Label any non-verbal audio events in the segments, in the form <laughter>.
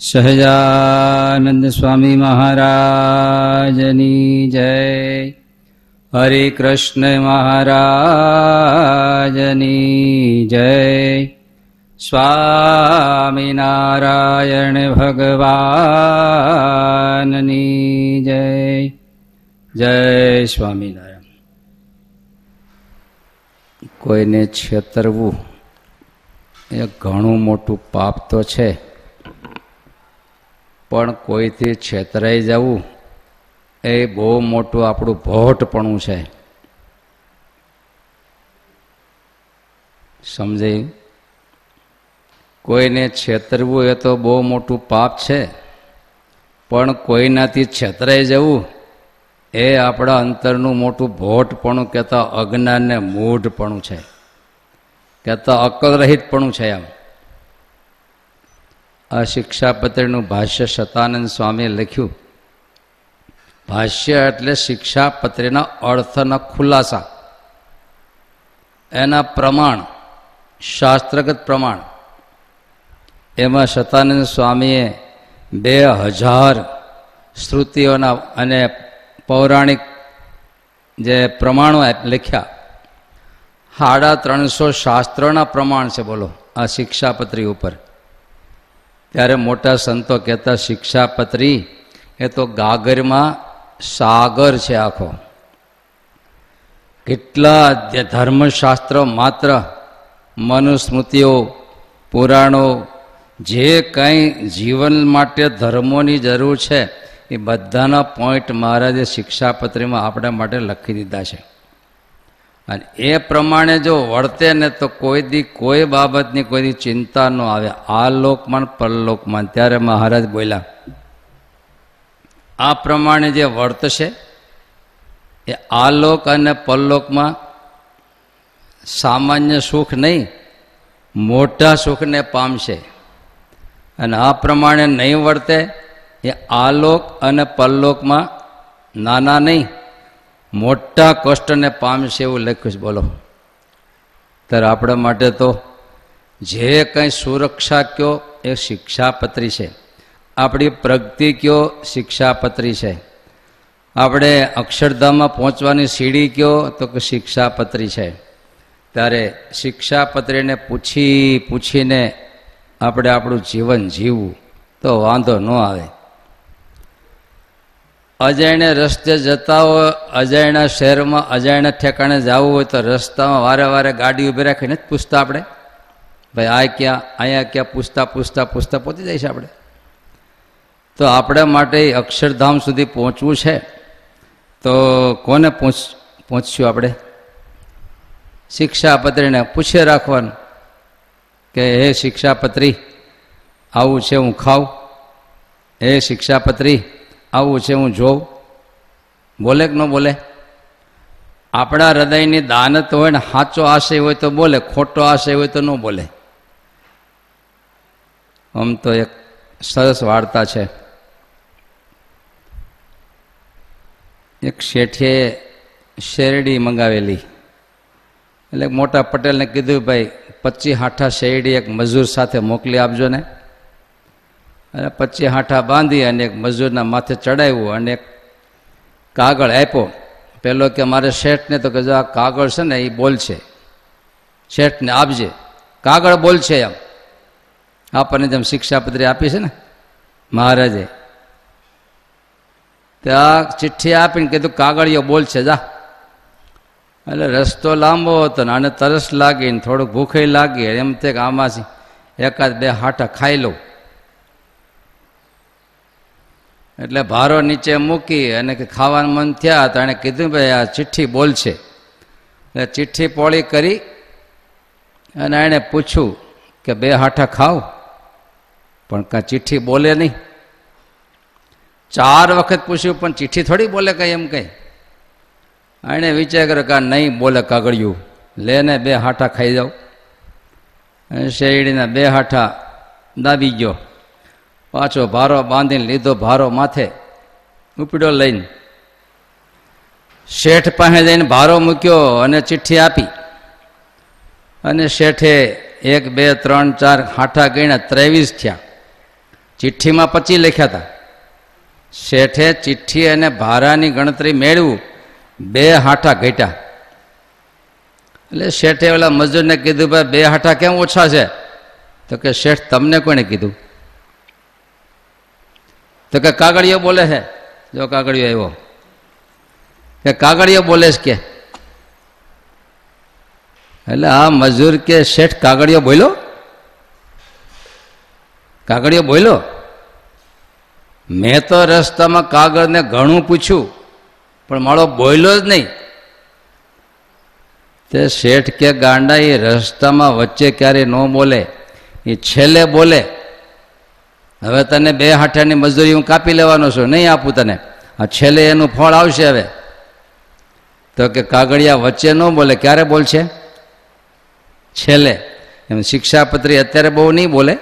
સહજાનંદ સ્વામી મહારાજની જય હરે કૃષ્ણ મહારાજની જય સ્વામિનારાયણ ભગવાનની જય જય સ્વામિનારાયણ કોઈને છેતરવું એ ઘણું મોટું પાપ તો છે પણ કોઈથી છેતરાઈ જવું એ બહુ મોટું આપણું ભોટપણું છે. સમજાયું? કોઈને છેતરવું એ તો બહુ મોટું પાપ છે, પણ કોઈનાથી છેતરાઈ જવું એ આપણા અંતરનું મોટું ભોટપણું કહેતા અજ્ઞાનને મૂઢપણું છે, કહેતા અકલરહિતપણું છે એમ આ શિક્ષાપત્રીનું ભાષ્ય શતાનંદ સ્વામીએ લખ્યું. ભાષ્ય એટલે શિક્ષાપત્રીના અર્થના ખુલાસા. એના પ્રમાણ, શાસ્ત્રગત પ્રમાણ. એમાં શતાનંદ સ્વામીએ બે હજાર શ્રુતિઓના અને પૌરાણિક જે પ્રમાણો લખ્યા. સાડા ત્રણસો શાસ્ત્રોના પ્રમાણ છે બોલો, આ શિક્ષાપત્રી ઉપર. ત્યારે મોટા સંતો કહેતા, શિક્ષાપત્રી, એ તો ગાગરમાં સાગર છે આખો. કેટલા ધર્મશાસ્ત્રો માત્ર મનુસ્મૃતિઓ, પુરાણો, જે કંઈ જીવન માટે ધર્મોની જરૂર છે, એ બધાના પોઈન્ટ મહારાજે શિક્ષાપત્રીમાં આપણા માટે લખી દીધા છે. અને એ પ્રમાણે જો વર્તે ને તો કોઈ દી કોઈ બાબતની કોઈ દી ચિંતા ન આવે. આ લોકમાં પરલોકમાં ત્યારે મહારાજ બોલ્યા, આ પ્રમાણે જે વર્તશે, એ આ લોક અને પરલોકમાં સામાન્ય સુખ નહીં, મોટા સુખને પામશે. અને આ પ્રમાણે નહીં વર્તે, એ આલોક અને પરલોકમાં નાના નહીં. મોટા કષ્ટને પામશે એવું લખ્યું છે. બોલો. ત્યારે આપણા માટે તો જે કંઈ સુરક્ષા કયો એ શિક્ષાપત્રી છે. આપણી પ્રગતિ કયો શિક્ષાપત્રી છે. આપણે અક્ષરધામમાં પહોંચવાની સીડી કયો તો કે શિક્ષાપત્રી છે. ત્યારે શિક્ષાપત્રીને પૂછી પૂછીને આપણે આપણું જીવન જીવવું તો વાંધો ન આવે. અજાણ્યા રસ્તે જતા હોય, અજાણ્યા શહેરમાં, અજાણ્યા ઠેકાણે જવું હોય તો રસ્તામાં વારે વારે ગાડી ઊભી રાખીને જ પૂછતા આપણે. ભાઈ, આ ક્યાં, અહીંયા ક્યાં, પૂછતા પૂછતા પૂછતા પહોંચી જાય છે આપણે. તો આપણા માટે અક્ષરધામ સુધી પહોંચવું છે. તો કોને પહોંચ પહોંચશું આપણે? શિક્ષાપત્રીને પૂછે રાખવાનું કે, હે શિક્ષાપત્રી, આવું છે, હું ખાઉં? હે શિક્ષાપત્રી આવું છે, હું જોઉં. બોલે કે ન બોલે? આપણા હૃદયની દાનત હોય ને સાચો આશય હોય તો બોલે, ખોટો આશય હોય તો ન બોલે. આમ તો એક સરસ વાર્તા છે. એક શેઠે શેરડી મંગાવેલી. એટલે મોટા પટેલને કીધું, ભાઈ પચીસ હાઠા શેરડી એક મજૂર સાથે મોકલી આપજો ને. અને પચીસ હાંઠા બાંધી અને એક મજૂરના માથે ચડાવ્યું અને એક કાગળ આપ્યો. પેલો કે, મારે શેઠને તો કે જો આ કાગળ છે ને, એ બોલશે શેઠને આપજે. કાગળ બોલશે એમ. આપણને જેમ શિક્ષાપત્રી આપી છે ને, મહારાજે. ત્યાં ચિઠ્ઠી આપીને કીધું, કાગળિયો બોલશે જા. એટલે રસ્તો લાંબો હતો ને, આને તરસ લાગી ને થોડુંક ભૂખે લાગી. એમ તે કે આમાંથી એકાદ બે હાટા ખાઈ લઉં. એટલે ભારો નીચે મૂકી અને ખાવાનું મન થયા તો એણે કીધું ભાઈ આ ચિઠ્ઠી બોલશે. એટલે ચિઠ્ઠી પોળી કરી અને એણે પૂછ્યું કે બે હાઠા ખાવ, પણ કાં ચિઠ્ઠી બોલે નહીં. ચાર વખત પૂછ્યું, પણ ચિઠ્ઠી થોડી બોલે કંઈ એમ કંઈ? એણે વિચાર કર્યો કે નહીં બોલે કાગળિયું. લે ને બે હાઠા ખાઈ જાઉં શેરડીના બે હાઠા દાબી ગયો. પાછો ભારો બાંધીને લીધો ભારો માથે. ઉપડ્યો લઈને. શેઠ પાસે જઈને ભારો મૂક્યો અને ચિઠ્ઠી આપી. અને શેઠે એક, બે, ત્રણ, ચાર હાઠા ગણ્યા, ત્રેવીસ થયા. ચિઠ્ઠીમાં પચીસ લખ્યા હતા. શેઠે ચિઠ્ઠી અને ભારાની ગણતરી મેળવું, બે હાઠા ઘટ્યા. એટલે શેઠે ઓલા મજૂરને કીધું, ભાઈ, બે હાઠા કેમ ઓછા છે? તો કે, શેઠ, તમને કોણે કીધું? તો કે કાગળિયો બોલે છે? જો કાગળિયો આવ્યો. કે કાગળિયો બોલે છે કે? એટલે આ મજૂર કે શેઠ કાગળિયો બોલ્યો? કાગળિયો બોલ્યો? મેં તો રસ્તામાં કાગળને ઘણું પૂછ્યું, પણ મારો બોલ્યો જ નહીં. તે શેઠ કે ગાંડા, એ રસ્તામાં વચ્ચે ક્યારેય ન બોલે, એ છેલ્લે બોલે હવે તને બે હાઠાની મજૂરી હું કાપી લેવાનો છું, નહીં આપું તને. આ છેલ્લે એનું ફળ આવશે હવે. તો કે કાગળિયા વચ્ચે ન બોલે, ક્યારે બોલશે? છેલ્લે. એમ શિક્ષાપત્રી અત્યારે બહુ નહીં બોલે.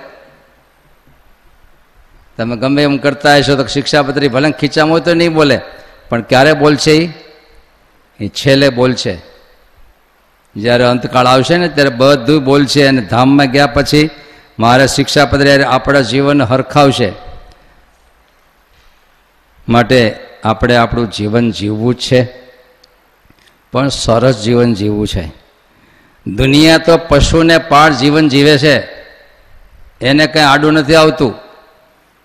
તમે ગમે એમ કરતા હશો તો શિક્ષાપત્રી ભલે ખીચામાં હોય તો નહીં બોલે, પણ ક્યારે બોલશે એ છેલ્લે બોલશે. જ્યારે અંતકાળ આવશે ને, ત્યારે બધું બોલશે અને ધામમાં ગયા પછી મારે શિક્ષાપત્ર આપણા જીવન હરખાવશે. માટે આપણે આપણું જીવન જીવવું જ છે. પણ સરસ જીવન જીવવું છે. દુનિયા તો પશુને પાળ જીવન જીવે છે. એને કંઈ આડું નથી આવતું.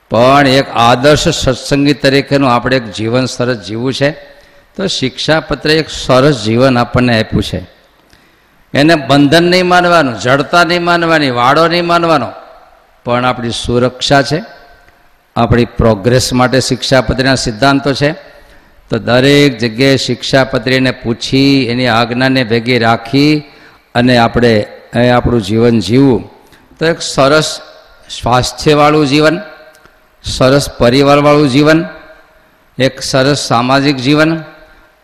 પણ એક આદર્શ સત્સંગી તરીકેનું આપણે એક જીવન સરસ જીવવું છે. તો શિક્ષાપત્રે એક સરસ જીવન આપણને આપ્યું છે. એને બંધન નહીં માનવાનું, જડતા નહીં માનવાની, વાળો નહીં માનવાનો. પણ આપણી સુરક્ષા છે, આપણી પ્રોગ્રેસ માટે શિક્ષાપત્રીના સિદ્ધાંતો છે. તો દરેક જગ્યાએ શિક્ષાપત્રીને પૂછી, એની આજ્ઞાને ભેગી રાખી અને આપણે એ આપણું જીવન જીવવું. તો એક સરસ સ્વાસ્થ્યવાળું જીવન, સરસ પરિવારવાળું જીવન, એક સરસ સામાજિક જીવન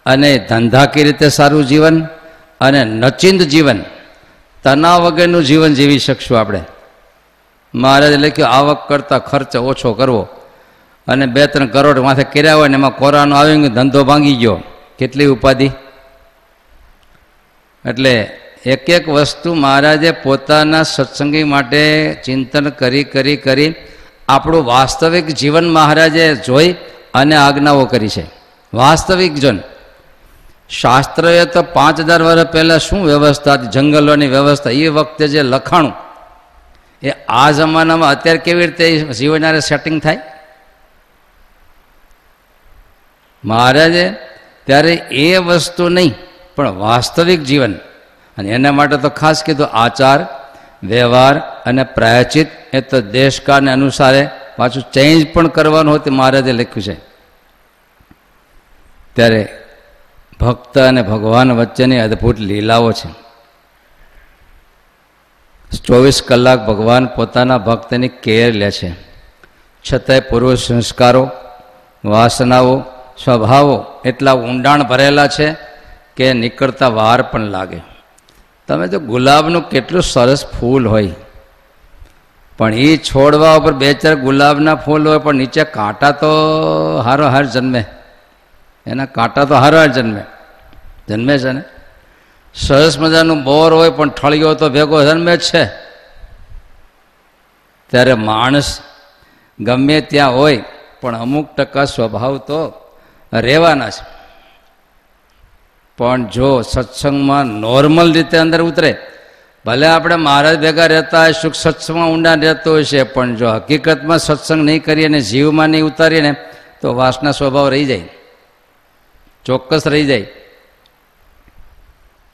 અને ધંધાકીય રીતે સારું જીવન અને નચિંત જીવન તણાવ વગરનું જીવન જીવી શકશું આપણે. મહારાજે લખ્યું આવક કરતાં ખર્ચ ઓછો કરવો. અને બે ત્રણ કરોડ માથે કર્યા હોય ને એમાં કોરાનો આવી ગયો ધંધો ભાંગી ગયો, કેટલી ઉપાધિ? એટલે એક એક વસ્તુ મહારાજે પોતાના સત્સંગી માટે ચિંતન કરી કરી કરી આપણું વાસ્તવિક જીવન મહારાજે જોઈ અને આજ્ઞાઓ કરી છે. વાસ્તવિક જન શાસ્ત્રએ તો પાંચ હજાર વર્ષ પહેલાં શું વ્યવસ્થા હતી? જંગલોની વ્યવસ્થા. એ વખતે જે લખાણું, એ આ જમાનામાં અત્યારે કેવી રીતે જીવનારે સેટિંગ થાય? મહારાજે ત્યારે એ વસ્તુ નહીં, પણ વાસ્તવિક જીવન. અને એના માટે તો ખાસ કીધું, આચાર, વ્યવહાર અને પ્રાયચિત એ તો દેશકાળને અનુસારે પાછું ચેન્જ પણ કરવાનું હોય તે મહારાજે લખ્યું છે. ત્યારે ભક્ત અને ભગવાન વચ્ચેની અદ્ભુત લીલાઓ છે. ચોવીસ કલાક ભગવાન પોતાના ભક્તની કેર લે છે. છતાંય પૂર્વ સંસ્કારો, વાસનાઓ, સ્વભાવો એટલા ઊંડાણ ભરેલા છે કે નીકળતા વાર પણ લાગે. તમે જો ગુલાબનું કેટલું સરસ ફૂલ હોય. પણ એ છોડવા ઉપર બે ચાર ગુલાબના ફૂલ હોય પણ નીચે કાંટા તો હારો હાર જન્મે. એના કાંટા તો હારો જન્મે. જન્મે છે ને? સરસ મજાનું બોર હોય પણ ઠળિયો તો ભેગો જન્મે જ છે. ત્યારે માણસ ગમે ત્યાં હોય, પણ અમુક ટકા સ્વભાવ તો રહેવાના છે. પણ જો સત્સંગમાં નોર્મલ રીતે અંદર ઉતરે, ભલે આપણે મહારાજ ભેગા રહેતા હોય, સુખ સત્સંગમાં ઊંડા રહેતો હોય છે, પણ જો હકીકતમાં સત્સંગ નહીં કરીએ અને જીવમાં નહીં ઉતારીએ ને, તો વાસના સ્વભાવ રહી જાય. ચોક્કસ રહી જાય.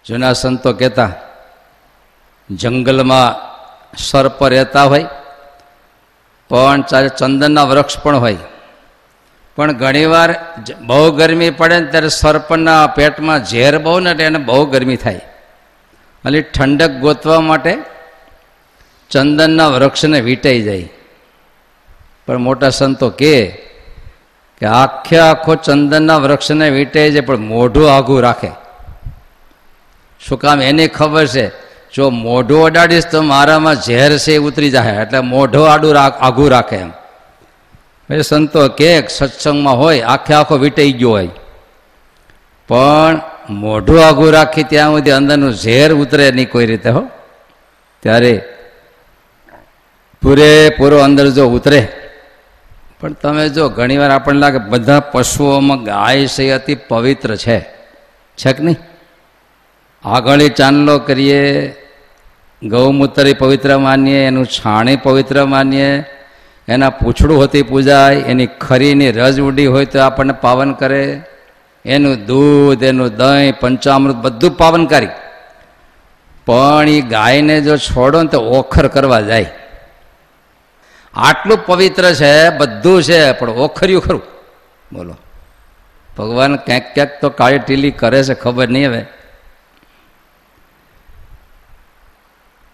જૂના સંતો કહેતા, જંગલમાં સર્પ રહેતા હોય, પણ ચંદનના વૃક્ષ પણ હોય. પણ ઘણીવાર બહુ ગરમી પડે ને ત્યારે સર્પના પેટમાં ઝેર બહુ ને એને બહુ ગરમી થાય. એટલે ઠંડક ગોતવા માટે ચંદનના વૃક્ષને વીંટાઈ જાય. પણ મોટા સંતો કહે કે આખે આખો ચંદનના વૃક્ષને વીંટે જાય પણ મોઢું આઘું રાખે. શું કામ એની ખબર છે? જો મોઢું અડાડીશ તો મારામાં ઝેર છે ઉતરી જાય એટલે મોઢો આડું આઘું રાખે એમ. એ સંતો કે સત્સંગમાં હોય, આખે આખો વીંટાઈ ગયો હોય. પણ મોઢું આઘું રાખી ત્યાં સુધી અંદરનું ઝેર ઉતરે નહીં કોઈ રીતે, હો. ત્યારે પૂરેપૂરો અંદર જો ઉતરે પણ તમે જો ઘણીવાર આપણને લાગે બધા પશુઓમાં ગાય છે અતિ પવિત્ર છે. છે કે નહીં? આગળ ચાંદલો કરીએ, ગૌમૂત્ર પવિત્ર માનીએ, એનું છાણી પવિત્ર માનીએ, એના પૂછડું હોતી પૂજાય, એની ખરીની રજ ઉડી હોય તો આપણને પાવન કરે, એનું દૂધ, એનું દહીં, પંચામૃત બધું પાવનકારી. પણ એ ગાયને જો છોડો ને તો ઓખર કરવા જાય. આટલું પવિત્ર છે, બધું છે, પણ ઓખર્યું ખરું? બોલો. ભગવાન ક્યાંક ક્યાંક તો કાળી ટીલી કરે છે, ખબર નહીં હવે.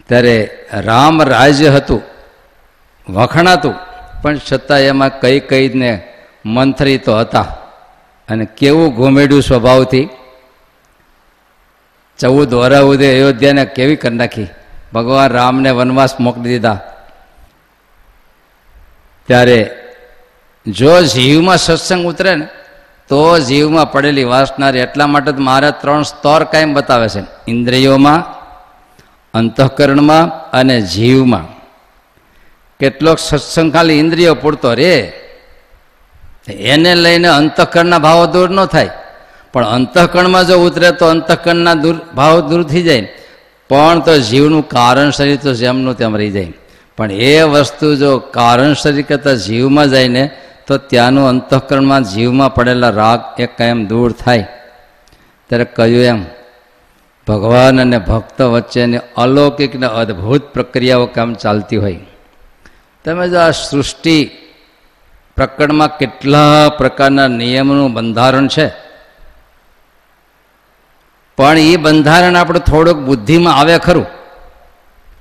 ત્યારે રામ રાજ્ય હતું, વખણાતું, પણ છતાં એમાં કઈ કઈને મંથરી તો હતા. અને કેવું ઘોમેડ્યું સ્વભાવથી? ચૌદ વરા ઉદે અયોધ્યાને કેવી કરી નાખી? ભગવાન રામને વનવાસ મોકલી દીધા. ત્યારે જો જીવમાં સત્સંગ ઉતરે ને, તો જીવમાં પડેલી વાસનારી એટલા માટે જ મારા ત્રણ સ્તર કાયમ બતાવે છે. ઇન્દ્રિયોમાં, અંતઃકરણમાં અને જીવમાં. કેટલોક સત્સંગ ખાલી ઇન્દ્રિયો પૂરતો રે. એને લઈને અંતઃકરણના ભાવો દૂર ન થાય. પણ અંતઃકરણમાં જો ઉતરે તો અંતઃકરણના દૂર ભાવ દૂર થઈ જાય પણ તો જીવનું કારણ શરીર તો જેમનું તેમ રહી જાય. પણ એ વસ્તુ જો કારણ શરીર કરતાં જીવમાં જાય ને, તો ત્યાંનું અંતઃકરણમાં જીવમાં પડેલા રાગ એ કાયમ દૂર થાય. ત્યારે કહ્યું એમ, ભગવાન અને ભક્ત વચ્ચેની અલૌકિક ને અદ્ભુત પ્રક્રિયાઓ કામ ચાલતી હોય. તમે જો આ સૃષ્ટિ પ્રકરણમાં કેટલા પ્રકારના નિયમનું બંધારણ છે? પણ એ બંધારણ આપણે થોડુંક બુદ્ધિમાં આવે ખરું.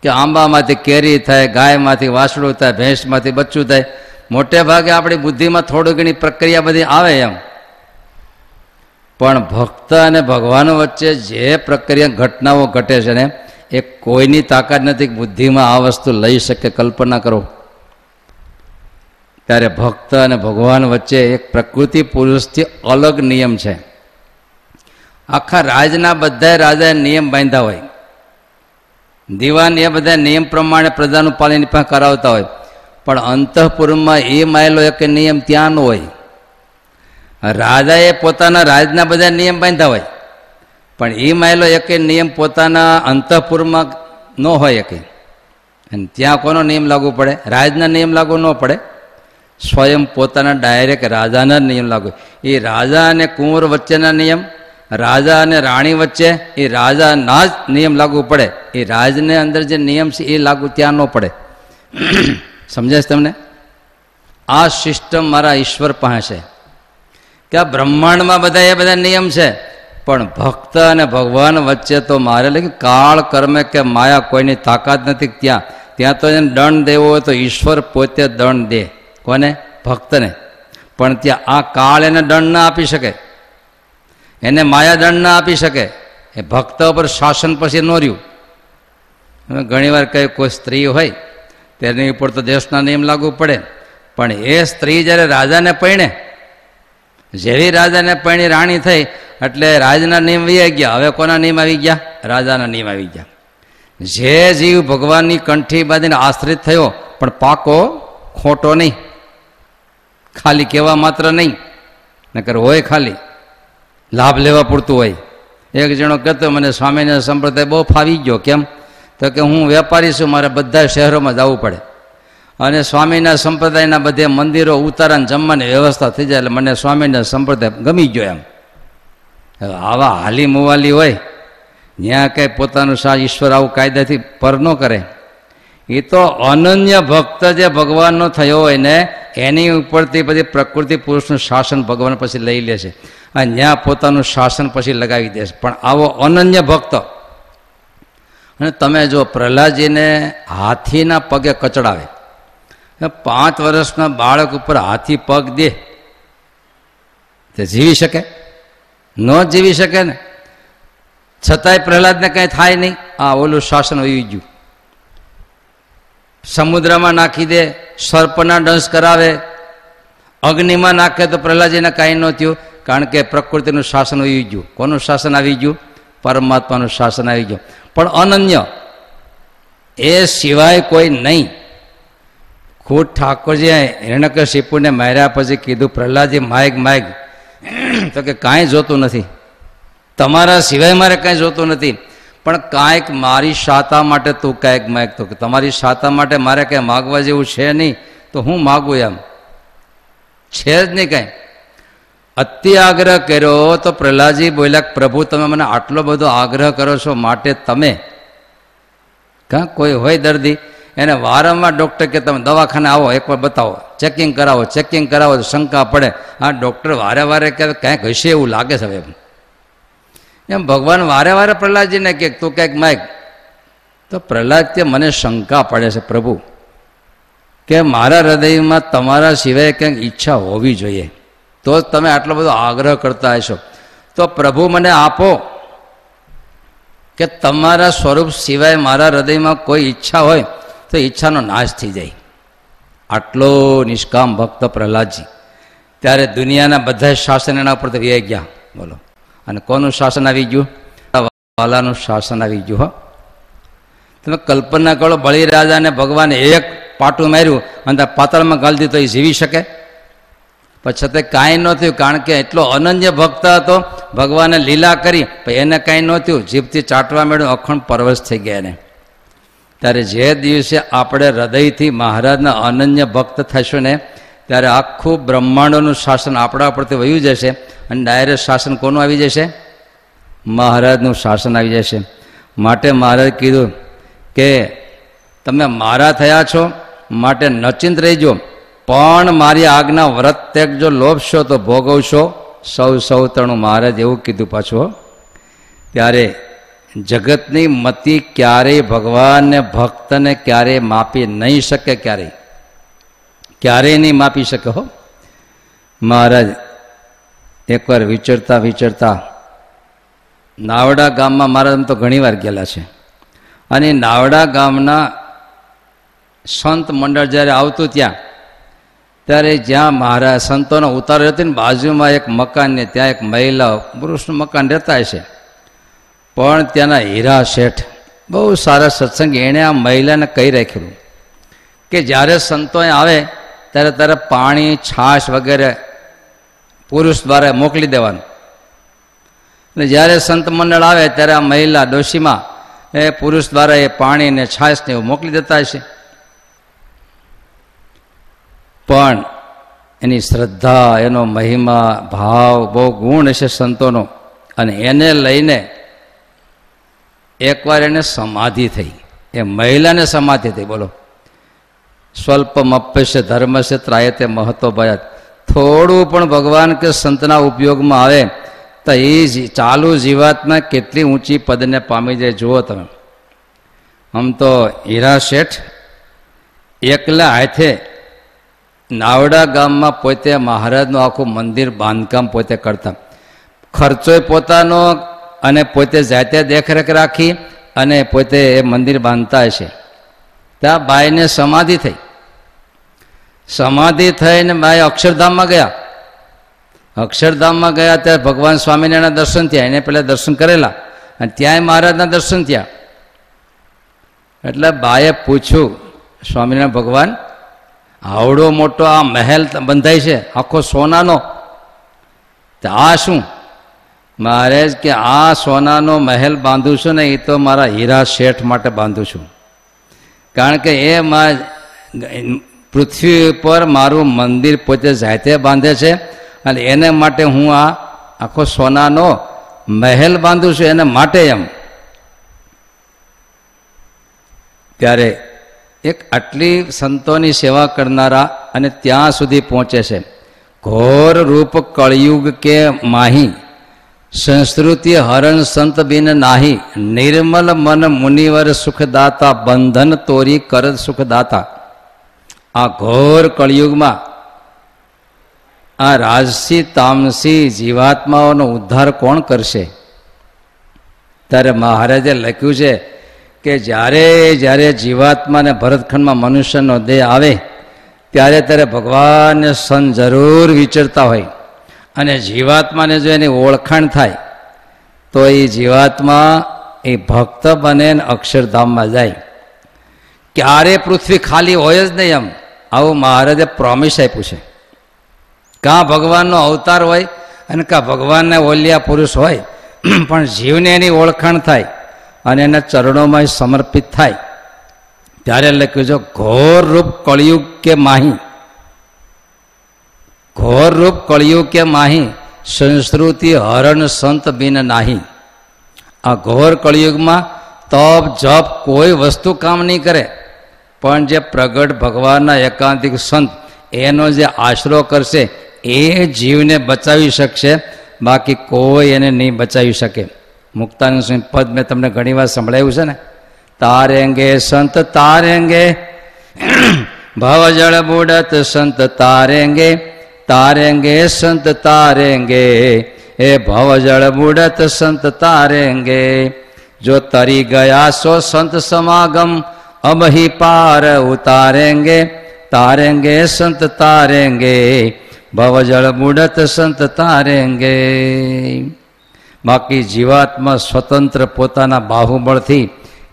કે આંબામાંથી કેરી થાય, ગાયમાંથી વાસડું થાય, ભેંસમાંથી બચ્ચું થાય. મોટે ભાગે આપણી બુદ્ધિમાં થોડી ઘણી પ્રક્રિયા બધી આવે એમ. પણ ભક્ત અને ભગવાન વચ્ચે જે પ્રક્રિયા ઘટનાઓ ઘટે છે ને, એ કોઈની તાકાત નથી બુદ્ધિમાં આ વસ્તુ લઈ શકે. કલ્પના કરો. ત્યારે ભક્ત અને ભગવાન વચ્ચે એક પ્રકૃતિ પુરુષથી અલગ નિયમ છે. આખા રાજના બધા રાજાએ નિયમ બાંધ્યા હોય. દિવાન એ બધા નિયમ પ્રમાણે પ્રજાનું પાલન પણ કરાવતા હોય. પણ અંતઃપુરમાં એ માયેલો એક નિયમ ત્યાં ન હોય. રાજાએ પોતાના રાજના બધા નિયમ બાંધ્યા હોય. પણ એ માયેલો એક નિયમ પોતાના અંતઃપુરમાં ન હોય એક અને ત્યાં કોનો નિયમ લાગુ પડે? રાજના નિયમ લાગુ ન પડે. સ્વયં પોતાના ડાયરેક્ટ રાજાના નિયમ લાગુ. એ રાજા અને કુંવર વચ્ચેના નિયમ રાજા અને રાણી વચ્ચે એ રાજાના જ નિયમ લાગુ પડે. એ રાજને અંદર જે નિયમ છે એ લાગુ ત્યાં ન પડે. <clears throat> સમજાય છે તમને? આ સિસ્ટમ મારા ઈશ્વર પાસે છે. કે આ બ્રહ્માંડમાં બધા એ બધા નિયમ છે. પણ ભક્ત અને ભગવાન વચ્ચે તો મારે લાગે કાળ કર્મે કે માયા કોઈની તાકાત નથી ત્યાં. ત્યાં તો એને દંડ દેવો હોય તો ઈશ્વર પોતે દંડ દે. કોને? ભક્તને. પણ ત્યાં આ કાળ એને દંડ ના આપી શકે. એને માયાદંડ ના આપી શકે. એ ભક્ત પર શાસન પછી ન રહ્યું. ઘણીવાર કહ્યું કોઈ સ્ત્રી હોય, તેની ઉપર તો દેશના નિયમ લાગુ પડે. પણ એ સ્ત્રી જ્યારે રાજાને પૈણે જેવી રાજાને પૈણી રાણી થઈ, એટલે રાજના નિયમ વી ગયા. હવે કોના નિયમ આવી ગયા? રાજાના નિયમ આવી ગયા. જે જીવ ભગવાનની કંઠી બાંધીને આશ્રિત થયો, પણ પાકો ખોટો નહીં. ખાલી કહેવા માત્ર નહીં. નકર હોય ખાલી. લાભ લેવા પૂરતું હોય. એક જણો કહેતો, મને સ્વામીના સંપ્રદાય બહુ ફાવી ગયો. કેમ? તો કે, હું વેપારી છું, મારે બધા શહેરોમાં જવું પડે. અને સ્વામીના સંપ્રદાયના બધે મંદિરો ઉતારા જમવાની વ્યવસ્થા થઈ જાય એટલે મને સ્વામીના સંપ્રદાય ગમી ગયો એમ. આવા હાલી મુવાલી હોય ત્યાં કંઈ પોતાનું સા ઈશ્વર આવું કાયદાથી પર ન કરે. એ તો અનન્ય ભક્ત જે ભગવાનનો થયો હોય ને, એની ઉપરથી બધી પ્રકૃતિ પુરુષનું શાસન ભગવાન પછી લઈ લે છે. અને ત્યાં પોતાનું શાસન પછી લગાવી દે છે. પણ આવો અનન્ય ભક્ત. અને તમે જો પ્રહલાદજીને હાથીના પગે કચડાવે પાંચ વર્ષના બાળક ઉપર હાથી પગ દે. તે જીવી શકે? ન જીવી શકે ને? છતાંય પ્રહલાદને કંઈ થાય નહીં. આ ઓલું શાસન વયું ગયું. સમુદ્રમાં નાખી દે, સર્પના ડંસ કરાવે. અગ્નિમાં નાખે તો પ્રહલાદજીને કાંઈ ન થયું, કારણ કે પ્રકૃતિનું શાસન આવી ગયું. કોનું શાસન આવી ગયું? પરમાત્માનું શાસન આવી ગયું. પણ અનન્ય, એ સિવાય કોઈ નહીં. ખુદ ઠાકોરજીએ હિરણ્યકશિપુને માર્યા પછી કીધું, પ્રહલાદજી માયક માયક તો કે, કાંઈ જોતું નથી. તમારા સિવાય મારે કાંઈ જોતું નથી. પણ કાંઈક મારી શાતા માટે તું કાંઈક માગ તો કે તમારી શાતા માટે મારે કાંઈ માગવા જેવું છે નહીં, તો હું માગું એમ. છે જ નહીં કાંઈ. અતિ આગ્રહ કર્યો તો પ્રહલાદજી બોલ્યા પ્રભુ, તમે મને આટલો બધો આગ્રહ કરો છો માટે તમે? કાં કોઈ હોય દર્દી? એને વારંવાર ડૉક્ટર કે તમે દવાખાને આવો, એકવાર બતાવો. ચેકિંગ કરાવો ચેકિંગ કરાવો શંકા પડે. આ ડૉક્ટર વારે વારે કે કાંઈક હશે એવું લાગે છે હવે એમ ભગવાન વારે વારે પ્રહલાદજીને કે તું કંઈક માગ. તો પ્રહલાદ કે, મને શંકા પડે છે પ્રભુ, કે મારા હૃદયમાં તમારા સિવાય કંઈક ઈચ્છા હોવી જોઈએ. તો જ તમે આટલો બધો આગ્રહ કરતા હશો. તો પ્રભુ, મને આપો કે તમારા સ્વરૂપ સિવાય મારા હૃદયમાં કોઈ ઈચ્છા હોય, તો ઈચ્છાનો નાશ થઈ જાય. આટલો નિષ્કામ ભક્ત પ્રહલાદજી. ત્યારે દુનિયાના બધા શાસન એના ઉપર તો વ્યાઈ ગયા. બોલો. અને કોનું શાસન આવી ગયું? વાલાનું શાસન આવી ગયું, હો. તમે કલ્પના કરો, બળીરાજાને ભગવાને એક પાટું માર્યું અને પાતળમાં ગાળી દીધું, એ જીવી શકે? પછી તે કાંઈ ન થયું, કારણ કે એટલો અનન્ય ભક્ત હતો, ભગવાને લીલા કરી, પણ એને કાંઈ ન થયું. જીભથી ચાટવા મેળ્યું અખંડ પરવશ થઈ ગયા એને. ત્યારે જે દિવસે આપણે હૃદયથી મહારાજના અનન્ય ભક્ત થશું ને ત્યારે આખું બ્રહ્માંડોનું શાસન આપણા પરથી વયું જશે અને ડાયરેક્ટ શાસન કોનું આવી જશે? મહારાજનું શાસન આવી જશે. માટે મહારાજ કીધું કે તમે મારા થયા છો, માટે નચિંત રહીજો. પણ મારી આજ્ઞા વ્રત ત્યાગ જો લોભશો તો ભોગવશો. સૌ સૌ તણું મહારાજ એવું કીધું પાછું ત્યારે જગતની મતિ ક્યારેય ભગવાનને, ભક્તને ક્યારેય માપી નહીં શકે ક્યારેય. ક્યારેય નહીં માપી શકે હો. મહારાજ, એકવાર વિચરતા વિચરતા નાવડા ગામમાં મહારાજ તો તો ઘણીવાર ગયેલા છે. અને નાવડા ગામના સંત મંડળ જ્યારે આવતું ત્યાં, ત્યારે જ્યાં મહારાજ સંતોનો ઉતાર હતી ને, બાજુમાં એક મકાન ને ત્યાં એક મહિલા પુરુષનું મકાન રહેતા હશે. પણ ત્યાંના હીરા શેઠ બહુ સારા સત્સંગ એણે આ મહિલાને કહી રાખ્યું કે જ્યારે સંતો આવે ત્યારે તારે પાણી, છાશ વગેરે પુરુષ દ્વારા મોકલી દેવાનું. અને જ્યારે સંત મંડળ આવે ત્યારે આ મહિલા ડોશીમાં એ પુરુષ દ્વારા એ પાણી ને છાશને એવું મોકલી દેતા હશે. પણ એની શ્રદ્ધા, એનો મહિમા, ભાવ બહુ ગુણ હશે સંતોનો. અને એને લઈને એકવાર એને સમાધિ થઈ. એ મહિલાને સમાધિ થઈ. બોલો. સ્વલ્પમ છે ધર્મ છે ત્રાયતે મહત્વ ભયાત. થોડું પણ ભગવાન કે સંતના ઉપયોગમાં આવે, તો એ ચાલુ જીવાતમાં કેટલી ઊંચી પદને પામી જાય જુઓ તમે. આમ તો હીરા શેઠ એકલા હાથે નાવડા ગામમાં પોતે મહારાજનું આખું મંદિર બાંધકામ પોતે કરતા. ખર્ચોય પોતાનો અને પોતે જાતે દેખરેખ રાખી અને પોતે એ મંદિર બાંધતા હશે. ત્યાં બાઈને સમાધિ થઈ. સમાધિ થઈને ભાઈ અક્ષરધામમાં ગયા. અક્ષરધામમાં ગયા ત્યારે ભગવાન સ્વામિનારાયણના દર્શન થયા. એને પહેલાં દર્શન કરેલા અને ત્યાંય મહારાજના દર્શન થયા. એટલે બાએ પૂછ્યું, સ્વામિનારાયણ ભગવાન, આવડો મોટો આ મહેલ બંધાય છે, આખો સોનાનો? તો આ શું? મહારાજ કે, આ સોનાનો મહેલ બાંધું છું ને, એ તો મારા હીરા શેઠ માટે બાંધું છું. કારણ કે એ પૃથ્વી ઉપર મારું મંદિર પોતે જાતે બાંધે છે અને એને માટે હું આ આખો સોનાનો મહેલ બાંધું છું એને માટે એમ. ત્યારે એક આટલી સંતોની સેવા કરનારા અને ત્યાં સુધી પહોંચે છે. ઘોર રૂપ કળયુગ કે માહી, સંસ્કૃતિ હરણ સંત બિન નાહી, નિર્મલ મન મુનિવર સુખદાતા, બંધન તોરી કરદ સુખદાતા. આ ઘોર કળિયુગમાં આ રાજસી તામસી જીવાત્માઓનો ઉદ્ધાર કોણ કરશે? ત્યારે મહારાજે લખ્યું છે કે જ્યારે જ્યારે જીવાત્માને ભરતખંડમાં મનુષ્યનો દેહ આવે, ત્યારે ત્યારે ભગવાનને સન જરૂર વિચરતા હોય અને જીવાત્માને જો એની ઓળખાણ થાય, તો એ જીવાત્મા એ ભક્ત બને અક્ષરધામમાં જાય. ક્યારે પૃથ્વી ખાલી હોય જ નહીં એમ? આવું મહારાજે પ્રોમિસ આપ્યું છે. કાં ભગવાનનો અવતાર હોય અને કાં ભગવાનને ઓલિયા પુરુષ હોય, <clears throat> પણ જીવને એની ઓળખાણ થાય અને એના ચરણોમાં સમર્પિત થાય. ત્યારે લખ્યું છે, ઘોર રૂપ કળિયુગ કે માહી. ઘોર રૂપ કળિયુગ કે માહી, સંસ્કૃતિ હરણ સંત બિન નાહી. આ ઘોર કળિયુગમાં તપ, જપ કોઈ વસ્તુ કામ નહીં કરે. પણ જે પ્રગટ ભગવાનના એકાંતિક સંત, એનો જે આશરો કરશે, એ જીવને બચાવી શકશે, બાકી કોઈ એને નહીં બચાવી શકે. મુક્તાનંદ સ્વામી પદ મેં તમને ઘણી વાર સંભળાયું છે ને? તારેંગે સંત તારેંગે, ભવજળ બુડત સંત તારેંગે તારેંગે સંત તારેંગે, એ ભવજળ બુડત સંત તારેંગે. જો તરી ગયા સો સંત સમાગમ अब ही पार उतारेंगे तारेंगे संत तारेंगे ભવજળ બુડત સંત તારેંગે બાકી જીવાત્મા સ્વતંત્ર પોતાના બાહુબળથી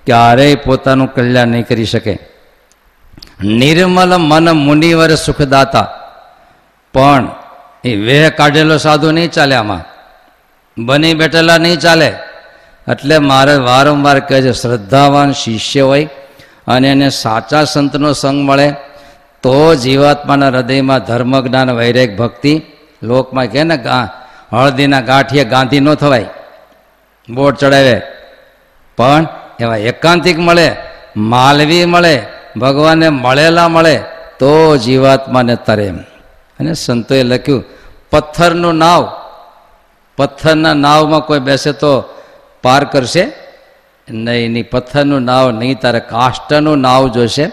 ક્યારેય પોતાનું કલ્યાણ નહીં કરી શકે નિર્મલ મન મુનિવર સુખદાતા પણ એ વેહ કાઢેલો સાધુ નહીં ચાલે આમાં બની બેઠેલા નહીં ચાલે એટલે મારે વારંવાર કહે છે, શ્રદ્ધાવાન શિષ્ય હોય અને એને સાચા સંતનો સંગ મળે, તો જીવાત્માના હૃદયમાં ધર્મ જ્ઞાન વૈરેક ભક્તિ લોકમાં કહે ને હળદીના ગાંઠીએ ગાંધી ન થવાય, બોટ ચડાવે. પણ એવા એકાંતિક મળે, માલવી મળે, ભગવાનને મળેલા મળે, તો જીવાત્માને તરે અને સંતોએ લખ્યું, પથ્થરનું નાવ. પથ્થરના નાવમાં કોઈ બેસે તો પાર કરશે. નહીં નહીં પથ્થરનું નાવ નહીં, તારે કાષ્ટનું નાવ જોશે.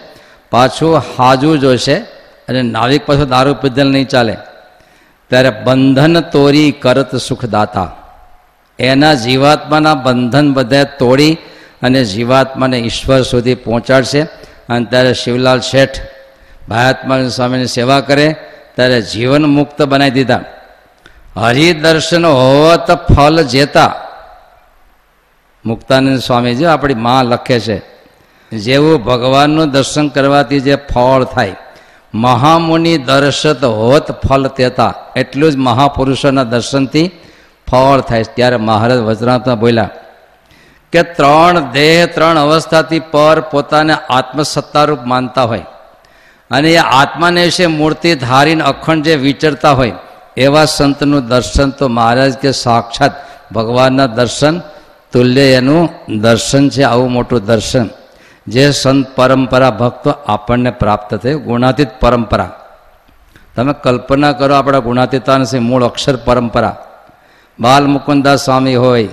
પાછું હાજું જોશે અને નાવિક પાછું દારૂ પીધેલ નહીં ચાલે. ત્યારે બંધન તોરી કરત સુખદાતા. એના જીવાત્માના બંધન બધા તોડી અને જીવાત્માને ઈશ્વર સુધી પહોંચાડશે. અને ત્યારે શિવલાલ શેઠ ભાયાત્મા સ્વામીની સેવા કરે, ત્યારે જીવન મુક્ત બનાવી દીધા. હરિદર્શન હોવત ફલ જેતા. મુક્તાનંદ સ્વામીજી આપણી માં લખે છે, જેવું ભગવાનનું દર્શન કરવાથી જે ફળ થાય, મહામુનિ દર્શત હોત ફલ તેતા એટલું જ મહાપુરુષોના દર્શનથી ફળ થાય ત્યારે મહારાજ વજરાતમાં બોલ્યા, કે ત્રણ દેહ ત્રણ અવસ્થાથી પર પોતાને આત્મસત્તારૂપ માનતા હોય અને એ આત્માને વિશે મૂર્તિ ધારીને અખંડ જે વિચરતા હોય, એવા સંતનું દર્શન તો મહારાજ કે સાક્ષાત ભગવાનના દર્શન તુલ્ય એનું દર્શન છે, આવું મોટું દર્શન. જે સંત પરંપરા ભક્તો આપણને પ્રાપ્ત થયું, ગુણાતીત પરંપરા. તમે કલ્પના કરો આપણા ગુણાતીતાની મૂળ અક્ષર પરંપરા. બાલ મુકુંદાસ સ્વામી હોય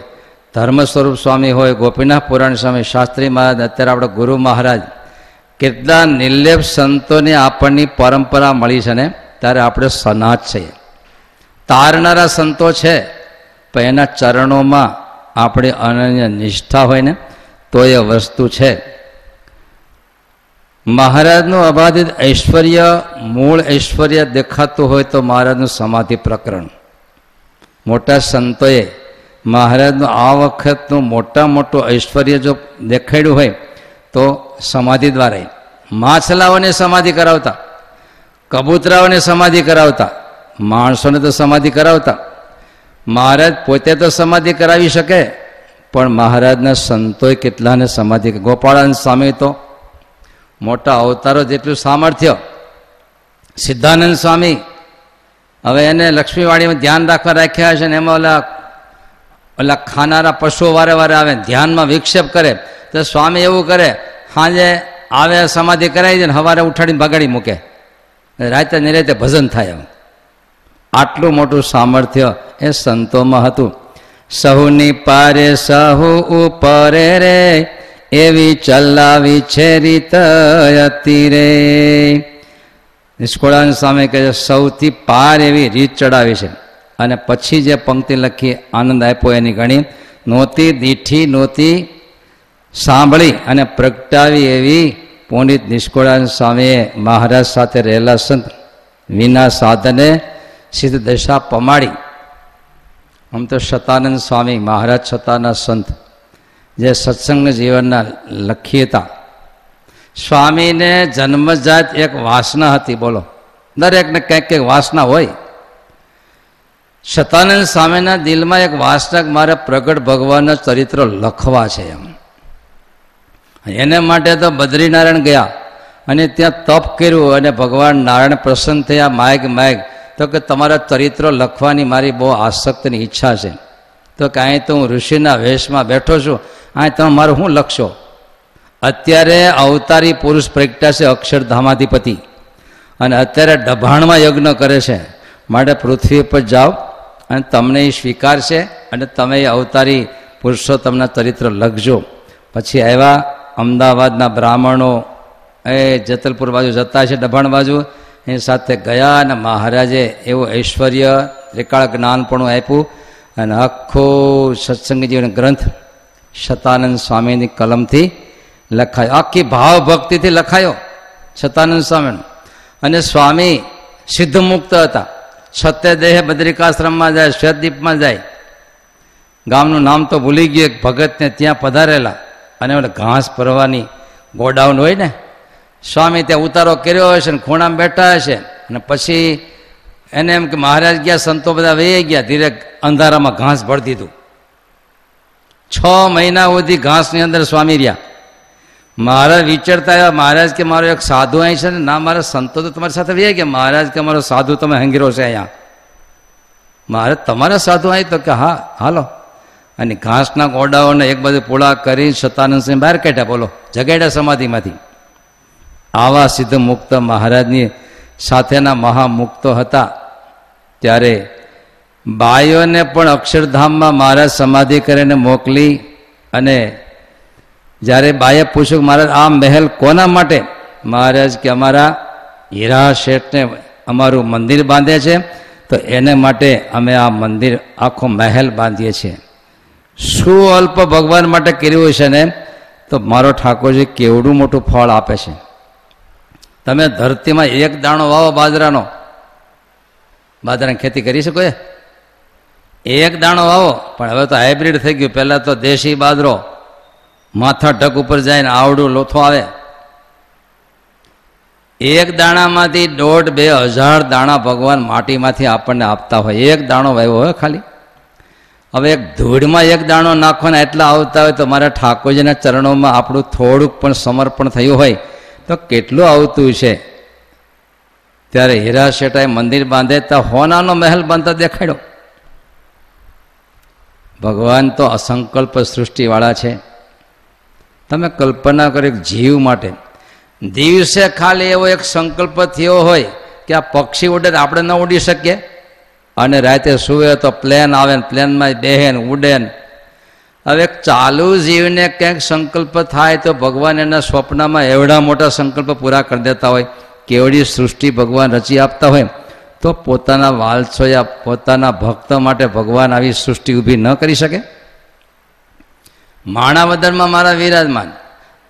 ધર્મ સ્વરૂપ સ્વામી હોય, ગોપીનાથ પુરાણ સ્વામી, શાસ્ત્રી મહારાજ, અત્યારે આપણા ગુરુ મહારાજ, કેટલા નિર્લેપ સંતોની આપણની પરંપરા મળી છે ને, ત્યારે આપણે સનાત છીએ. તારનારા સંતો છે, પણ એના ચરણોમાં આપણી અનન્ય નિષ્ઠા હોય ને, તો એ વસ્તુ છે. મહારાજનું અબાધિત ઐશ્વર્ય, મૂળ ઐશ્વર્ય દેખાતું હોય તો મહારાજનું સમાધિ પ્રકરણ. મોટા સંતોએ મહારાજનું આ વખતનું મોટા મોટું ઐશ્વર્ય જો દેખાડ્યું હોય, તો સમાધિ દ્વારા માછલાઓને સમાધિ કરાવતા, કબૂતરાઓને સમાધિ કરાવતા, માણસોને તો સમાધિ કરાવતા મહારાજ પોતે તો સમાધિ કરાવી શકે, પણ મહારાજના સંતોએ કેટલાને સમાધિ ગોપાળાન સ્વામી તો મોટા અવતારો જેટલું સામર્થ્ય. સિદ્ધાનંદ સ્વામી હવે એને લક્ષ્મીવાડીમાં ધ્યાન રાખવા રાખ્યા છે ને એમાં ઓલા ઓલા ખાનારા પશુઓ વારે વારે આવે, ધ્યાનમાં વિક્ષેપ કરે. તો સ્વામી એવું કરે સાંજે આવે સમાધિ કરાવી દે ને સવારે ઉઠાડીને ભગાડી મૂકે. રાતે નિરાતે ભજન થાય એમ. આટલું મોટું સામર્થ્ય એ સંતોમાં હતું. સહુની પારે સહુ ઉપરે રે, એવી ચલાવી છે રીત રે. નિષ્કોળાન સામે કહે છે, સૌથી પાર એવી રીત ચડાવી છે. અને પછી જે પંક્તિ લખી, આનંદ આપ્યો એની ઘણી નહોતી દીઠી નહોતી સાંભળી અને પ્રગટાવી એવી પુનિત નિષ્કોળાન સ્વામીએ મહારાજ સાથે રહેલા સંત વિના સાધને સિદ્ધ દશા પમાડી. આમ તો શતાનંદ સ્વામી, મહારાજ છતાના સંત, જે સત્સંગ જીવનના લખીતા. સ્વામીને જન્મજાત એક વાસના હતી, બોલો. દરેકને કંઈક કંઈક વાસના હોય. શતાનંદ સ્વામીના દિલમાં એક વાસના મારે પ્રગટ ભગવાનના ચરિત્ર લખવા છે એમ. એને માટે તો બદ્રીનારાયણ ગયા અને ત્યાં તપ કર્યું અને ભગવાન નારાયણ પ્રસન્ન થયા, માયક માયગ તો કે તમારા ચરિત્ર લખવાની મારી બહુ આસક્તની ઈચ્છા છે. તો કે અહીં તો હું ઋષિના વેશમાં બેઠો છું. અહીં તમે મારું શું લખશો? અત્યારે અવતારી પુરુષ પ્રગટ્યા છે અક્ષરધામાધિપતિ અને અત્યારે ડભાણમાં યજ્ઞ કરે છે. માટે પૃથ્વી પર જાઓ અને તમને એ સ્વીકારશે અને તમે એ અવતારી તમને ચરિત્ર લખજો. પછી આવ્યા અમદાવાદના બ્રાહ્મણો. એ જતલપુર બાજુ જતા છે ડભાણ બાજુ. એની સાથે ગયા અને મહારાજે એવું ઐશ્વર્ય ત્રિકાળ જ્ઞાનપણું આપ્યું અને આખો સત્સંગજીવન ગ્રંથ શતાનંદ સ્વામીની કલમથી લખાયો. આખી ભાવ ભક્તિથી લખાયો શતાનંદ સ્વામીનો. અને સ્વામી સિદ્ધ મુક્ત હતા. સત્યદેહ બદ્રિકાશ્રમમાં જાય, શ્વેતદીપમાં જાય. ગામનું નામ તો ભૂલી ગયું, એક ભગતને ત્યાં પધારેલા. અને ઘાસ ભરવાની ગોડાઉન હોય ને સ્વામી ત્યાં ઉતારો કર્યો હશે ને ખૂણામાં બેઠા હશે. અને પછી એને એમ કે મહારાજ ગયા, સંતો બધા વહી ગયા, ધીરે અંધારામાં ઘાસ ભરી દીધું. છ મહિના સુધી ઘાસની અંદર સ્વામી રહ્યા. મહારાજ વિચારતા આવ્યા, મહારાજ કે મારો એક સાધુ અહીં છે ને? ના, મારા સંતો તો તમારી સાથે વહી ગયા. મહારાજ કે મારો સાધુ તમે હંગીરો છે અહીંયા. મહારાજ, તમારા સાધુ અહીં તો કે હા, હાલો. અને ઘાસના ગોડાઓને એક બાજુ પૂળા કરી શતાનંદ સિંહ બહાર કાઢ્યા, બોલો, જગાડ્યા સમાધિમાંથી. આવા સિદ્ધ મુક્ત મહારાજની સાથેના મહામુક્તો હતા. ત્યારે બાઈઓને પણ અક્ષરધામમાં મહારાજ સમાધિ કરીને મોકલી અને જ્યારે બાએ પૂછ્યું મહારાજ, આ મહેલ કોના માટે? મહારાજ કે, અમારા હીરા શેઠને અમારું મંદિર બાંધે છે, તો એને માટે અમે આ મંદિર, આખો મહેલ બાંધીએ છીએ. શું અલ્પ ભગવાન માટે કર્યું છે ને? તો મારો ઠાકોરજી કેવડું મોટું ફળ આપે છે. તમે ધરતીમાં એક દાણો વાવો બાજરાનો. બાજરાની ખેતી કરી શકો એ? એક દાણો વાવો, પણ હવે તો હાઇબ્રિડ થઈ ગયું. પહેલાં તો દેશી બાજરો. માથા ઢક ઉપર જાય ને આવડું લોથો આવે. એક દાણામાંથી દોઢ બે હજાર દાણા ભગવાન માટીમાંથી આપણને આપતા હોય. એક દાણો વાવ્યો હોય ખાલી. હવે એક ધૂળમાં એક દાણો નાખવાના એટલા આવતા હોય તો મારા ઠાકોરજીના ચરણોમાં આપણું થોડુંક પણ સમર્પણ થયું હોય. તો કેટલું આવતું છે? ત્યારે હીરા શેઠાએ મંદિર બાંધે તો હોનાનો મહેલ બાંધતા દેખાડ્યો. ભગવાન તો અસંકલ્પ સૃષ્ટિવાળા છે. તમે કલ્પના કરો જીવ માટે. દિવસે ખાલી એવો એક સંકલ્પ થયો હોય કે આ પક્ષી ઉડે આપણે ન ઉડી શકીએ. અને રાતે સુવે તો પ્લેન આવે ને પ્લેનમાં બેહે ને ઉડે ને હવે ચાલુ જીવને ક્યાંક સંકલ્પ થાય તો ભગવાન એના સ્વપ્નમાં એવડા મોટા સંકલ્પ પૂરા કરી દેતા હોય, કેવડી સૃષ્ટિ ભગવાન રચી આપતા હોય, તો પોતાના વાલછોયા, પોતાના ભક્ત માટે ભગવાન આવી સૃષ્ટિ ઊભી ન કરી શકે? માણાવદરમાં મારા વિરાજમાન,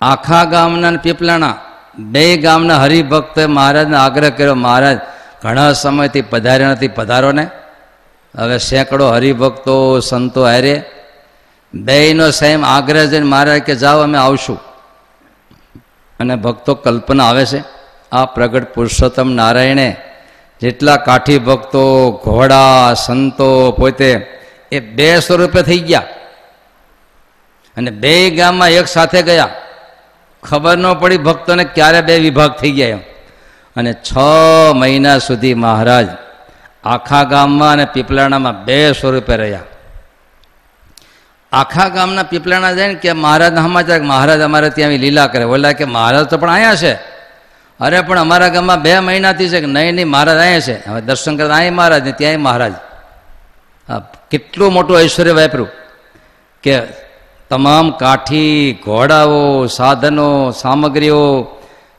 આખા ગામના પીપલાણા, બે ગામના હરિભક્તોએ મહારાજને આગ્રહ કર્યો, મહારાજ, ઘણા સમયથી પધાર્યા નથી પધારો ને હવે સેંકડો હરિભક્તો, સંતો હારે બેયનો સેમ આગ્રહ જઈને મહારાજ કે જાઓ, અમે આવશું. અને ભક્તો કલ્પના આવે છે, આ પ્રગટ પુરુષોત્તમ નારાયણે જેટલા કાઠી ભક્તો, ઘોડા, સંતો પોતે એ બે સ્વરૂપે થઈ ગયા. અને બે ગામમાં એક સાથે ગયા. ખબર ન પડી ભક્તોને ક્યારે બે વિભાગ થઈ ગયા એમ. અને છ મહિના સુધી મહારાજ આખા ગામમાં અને પીપલાણામાં બે સ્વરૂપે રહ્યા. આખા ગામના પીપલાણા જાય ને કે મહારાજ સમાચાર મહારાજ અમારે ત્યાં લીલા કરે. ઓલા કે મહારાજ તો પણ અહીંયા છે. અરે પણ અમારા ગામમાં બે મહિનાથી છે કે નહીં નહીં, મહારાજ અહીંયા છે. હવે દર્શન કરતા અહીં મહારાજ ને ત્યાં મહારાજ. હા કેટલું મોટું ઐશ્વર્ય વાપર્યું કે તમામ કાઠી ઘોડાઓ, સાધનો, સામગ્રીઓ,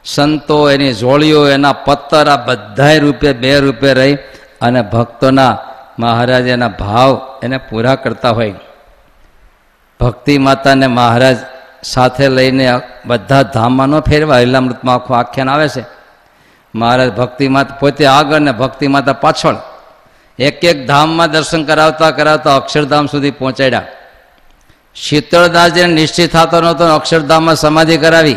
સંતો, એની જોળીઓ એના પત્તર આ બધાય રૂપે, બે રૂપે રહી અને ભક્તોના મહારાજ એના ભાવ એને પૂરા કરતા હોય. ભક્તિ માતાને મહારાજ સાથે લઈને બધા ધામમાં ન ફેરવા લીલામૃતમાં આખું આખ્યાન આવે છે. મહારાજ ભક્તિ માતા પોતે આગળ ને ભક્તિ માતા પાછળ એક એક ધામમાં દર્શન કરાવતા કરાવતા અક્ષરધામ સુધી પહોંચાડ્યા. શીતળદાસજીને નિશ્ચિત થતો નહોતો, અક્ષરધામમાં સમાધિ કરાવી.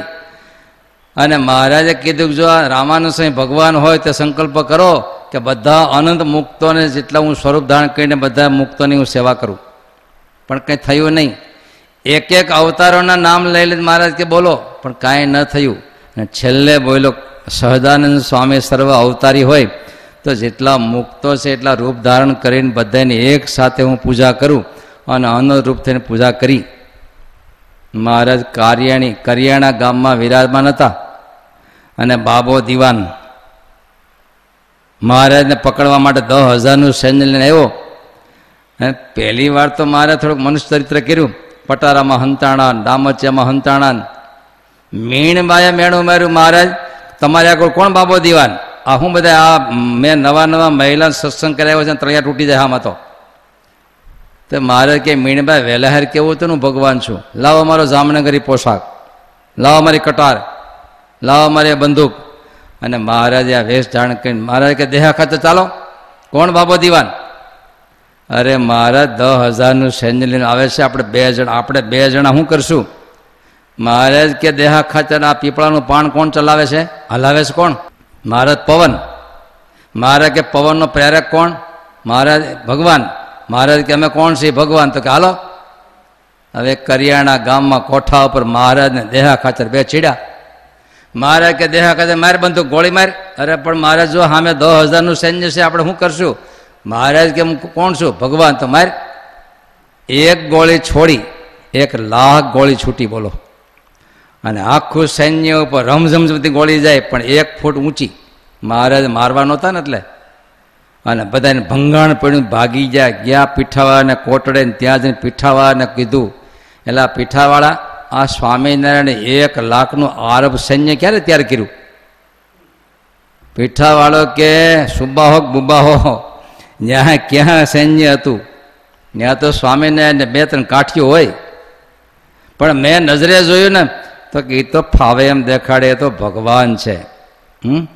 અને મહારાજે કીધું જો આ રામાનંદ સ્વામી ભગવાન હોય તો સંકલ્પ કરો કે બધા અનંત મુક્તોને જેટલા હું સ્વરૂપ ધારણ કરીને બધા મુક્તોની હું સેવા કરું. પણ કંઈ થયું નહીં. એક એક અવતારોના નામ લઈ લઈને મહારાજ કે બોલો, પણ કાંઈ ન થયું. અને છેલ્લે બોલો સહદાનંદ સ્વામી સર્વ અવતારી હોય, તો જેટલા મુક્તો છે એટલા રૂપ ધારણ કરીને બધાની એક સાથે હું પૂજા કરું અને અનુરૂપ થઈને પૂજા કરી. મહારાજ કાર્યાણી, કરિયાણા ગામમાં વિરાજમાન હતા અને બાબો દિવાન. મહારાજને પકડવા માટે દસ હજારનું સૈન્ય લઈને આવ્યો. અને પહેલી વાર તો મારે થોડુંક મનુષ્ય ચરિત્ર કર્યું. પટારામાં હંતાણા ડામચિયામાં હંતાણા મીણબાએ મેણું માર્યું, મહારાજ, તમારે આગળ કોણ બાબો દિવાન? આ હું બધા આ, મેં નવા નવા મહિલા સત્સંગ કરાવ્યો છે તળિયા તૂટી જાય આમાં તો. તો મારે કે મીણબાઈ વહેલાહેર કેવું હતું હું ભગવાન છું. લાવો મારો જામનગરી પોશાક. લાવો મારી કટાર. લાવો મારી બંદૂક. અને મહારાજે આ વેશ જાણ કરીને, મહારાજ કે, દેહા ખાતે ચાલો. કોણ બાબો દિવાન? અરે મારા દસ હજારનું સૈન્ય લઈને આવે છે, આપણે બે જણા, આપણે બે જણા શું કરશું? મહારાજ કે દેહા ખાતર આ પીપળાનું પાન કોણ ચલાવે છે? હલાવે છે કોણ? મહારાજ પવન. મહારાજ કે પવનનો પ્રેરક કોણ? મહારાજ, ભગવાન. મહારાજ કે અમે કોણ છીએ? ભગવાન. તો કે હાલો. હવે કરિયાણા ગામમાં કોઠા ઉપર મહારાજને દેહા ખાતર બે ચીડ્યા. મહારાજ કે દેહા ખાતર માર બંધુ ગોળી માર. અરે પણ મહારાજ જો સામે દસ હજારનું સૈન્ય છે, આપણે શું કરશું? મહારાજ કે, હું કોણ છું? ભગવાન તો માર એક ગોળી છોડી, એક લાખ ગોળી છૂટી, બોલો. અને આખું સૈન્ય ઉપર રમઝમઝમતી ગોળી જાય, પણ એક ફૂટ ઊંચી. મહારાજ મારવા નહોતા ને એટલે. અને બધાને ભંગાણ પડ્યું, ભાગી ગયા ગયા પીઠાવાળાને કોટડે ને ત્યાં જઈને પીઠાવાળાને કીધું એટલે પીઠાવાળા, આ સ્વામિનારાયણે એક લાખનું આરબ સૈન્ય ક્યારે તૈયાર કર્યું? પીઠાવાળો કે સુબાહો બુબાહો ત્યાં ક્યાં સૈન્ય હતું? ત્યાં તો સ્વામિનારાયણને બે ત્રણ કાઠીઓ હોય. પણ મેં નજરે જોયું ને, તો કે એ તો ફાવે એમ દેખાડે, એ તો ભગવાન છે. હમ?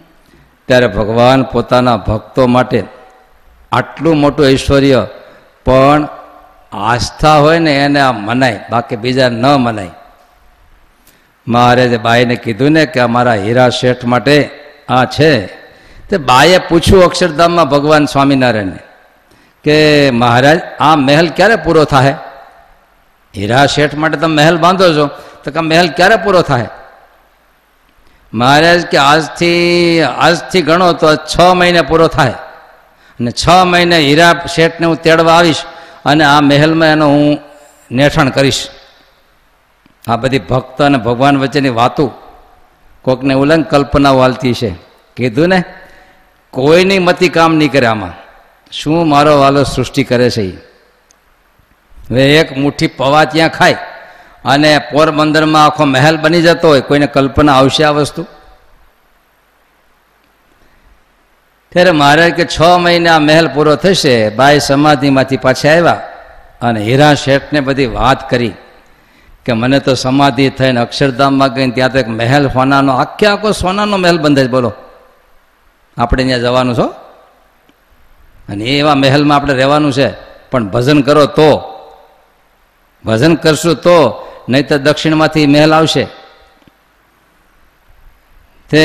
ત્યારે ભગવાન પોતાના ભક્તો માટે આટલું મોટું ઐશ્વર્ય, પણ આસ્થા હોય ને એને આ મનાય, બાકી બીજા ન મનાય. મહારાજે બાઈને કીધું ને કે અમારા હીરા શેઠ માટે આ છે. તે બાએ પૂછ્યું અક્ષરધામમાં ભગવાન સ્વામિનારાયણને કે મહારાજ, આ મહેલ ક્યારે પૂરો થાય હીરા શેઠ માટે તમે મહેલ બાંધો છો, તો કે મહેલ ક્યારે પૂરો થાય મહારાજ કે આજથી આજથી ગણો તો છ મહિને પૂરો થાય અને છ મહિને હીરા શેઠને હું તેડવા આવીશ અને આ મહેલમાં એનો હું નેઠાણ કરીશ. આ બધી ભક્ત અને ભગવાન વચ્ચેની વાતો કોકને ઉલંગ કલ્પના વાલતી છે. કીધું ને? કોઈની મતી કામ નહીં કરે આમાં. શું મારો વાલો સૃષ્ટિ કરે છે એ હવે એક મુઠ્ઠી પવા ત્યાં ખાય અને પોરબંદરમાં આખો મહેલ બની જતો હોય, કોઈને કલ્પના આવશે આ વસ્તુ? ત્યારે મહારાજ કે છ મહિને આ મહેલ પૂરો થશે, બાઈ સમાધિમાંથી પાછા આવ્યા અને હીરા શેઠને બધી વાત કરી કે મને તો સમાધિ થઈને અક્ષરધામમાં ગઈને ત્યાં તો એક મહેલ, સોનાનો, આખે આખો સોનાનો મહેલ બંધાય બોલો. આપણે ત્યાં જવાનું છો? અને એવા મહેલમાં આપણે રહેવાનું છે, પણ ભજન કરો તો. ભજન કરશું તો નહીં તો દક્ષિણમાંથી મહેલ આવશે. તે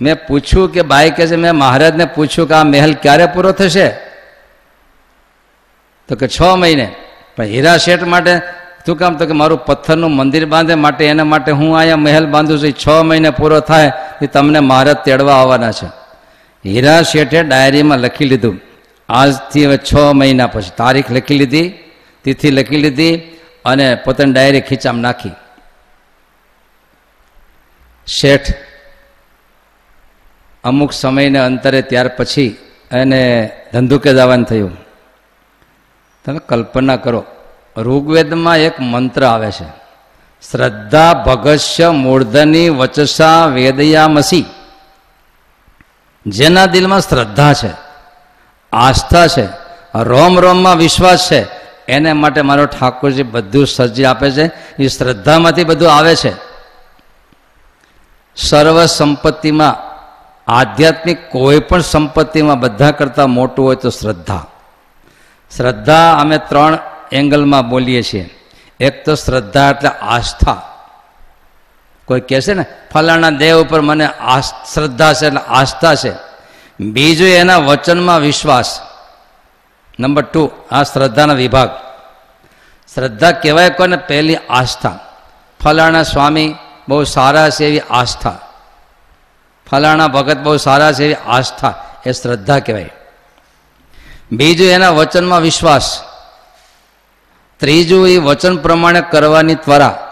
મેં પૂછ્યું કે બાઈ કહે છે, મેં મહારાજને પૂછ્યું કે આ મહેલ ક્યારે પૂરો થશે? તો કે છ મહિને. પણ હીરા શેઠ માટે શું કામ તો કે મારું પથ્થરનું મંદિર બાંધે માટે એના માટે હું અહીંયા મહેલ બાંધું છું. છ મહિને પૂરો થાય એ તમને મહારાજ તેડવા આવવાના છે. હીરા શેઠે ડાયરીમાં લખી લીધું. આજથી હવે છ મહિના પછી તારીખ લખી લીધી, તિથિ લખી લીધી અને પોતાની ડાયરી ખીચામ નાખી. શેઠ, અમુક સમયને અંતરે ત્યાર પછી એને ધંધુકે જવાનું થયું. તમે કલ્પના કરો. ઋગ્વેદમાં એક મંત્ર આવે છે. શ્રદ્ધા ભગસ્ય મૂર્ધની વચસા વેદયામસી. જેના દિલમાં શ્રદ્ધા છે, આસ્થા છે રોમ રોમમાં વિશ્વાસ છે, એને માટે મારો ઠાકોરજી બધું સર્જી આપે છે, એ શ્રદ્ધામાંથી બધું આવે છે. સર્વ સંપત્તિમાં આધ્યાત્મિક કોઈ પણ સંપત્તિમાં બધા કરતાં મોટું હોય તો શ્રદ્ધા. શ્રદ્ધા અમે ત્રણ એંગલમાં બોલીએ છીએ. એક તો શ્રદ્ધા એટલે આસ્થા. કોઈ કહેશે ને, ફલાણા દેવ ઉપર મને શ્રદ્ધા છે એટલે આસ્થા છે. બીજું એના વચનમાં વિશ્વાસ. નંબર ટુ, આ શ્રદ્ધાના વિભાગ. શ્રદ્ધા કહેવાય કોને પહેલી આસ્થા. ફલાણા સ્વામી બહુ સારા છે એવી આસ્થા. ફલાણા ભગત બહુ સારા છે એવી આસ્થા. એ શ્રદ્ધા કહેવાય. બીજું એના વચનમાં વિશ્વાસ. ત્રીજું એ વચન પ્રમાણે કરવાની ત્વરા.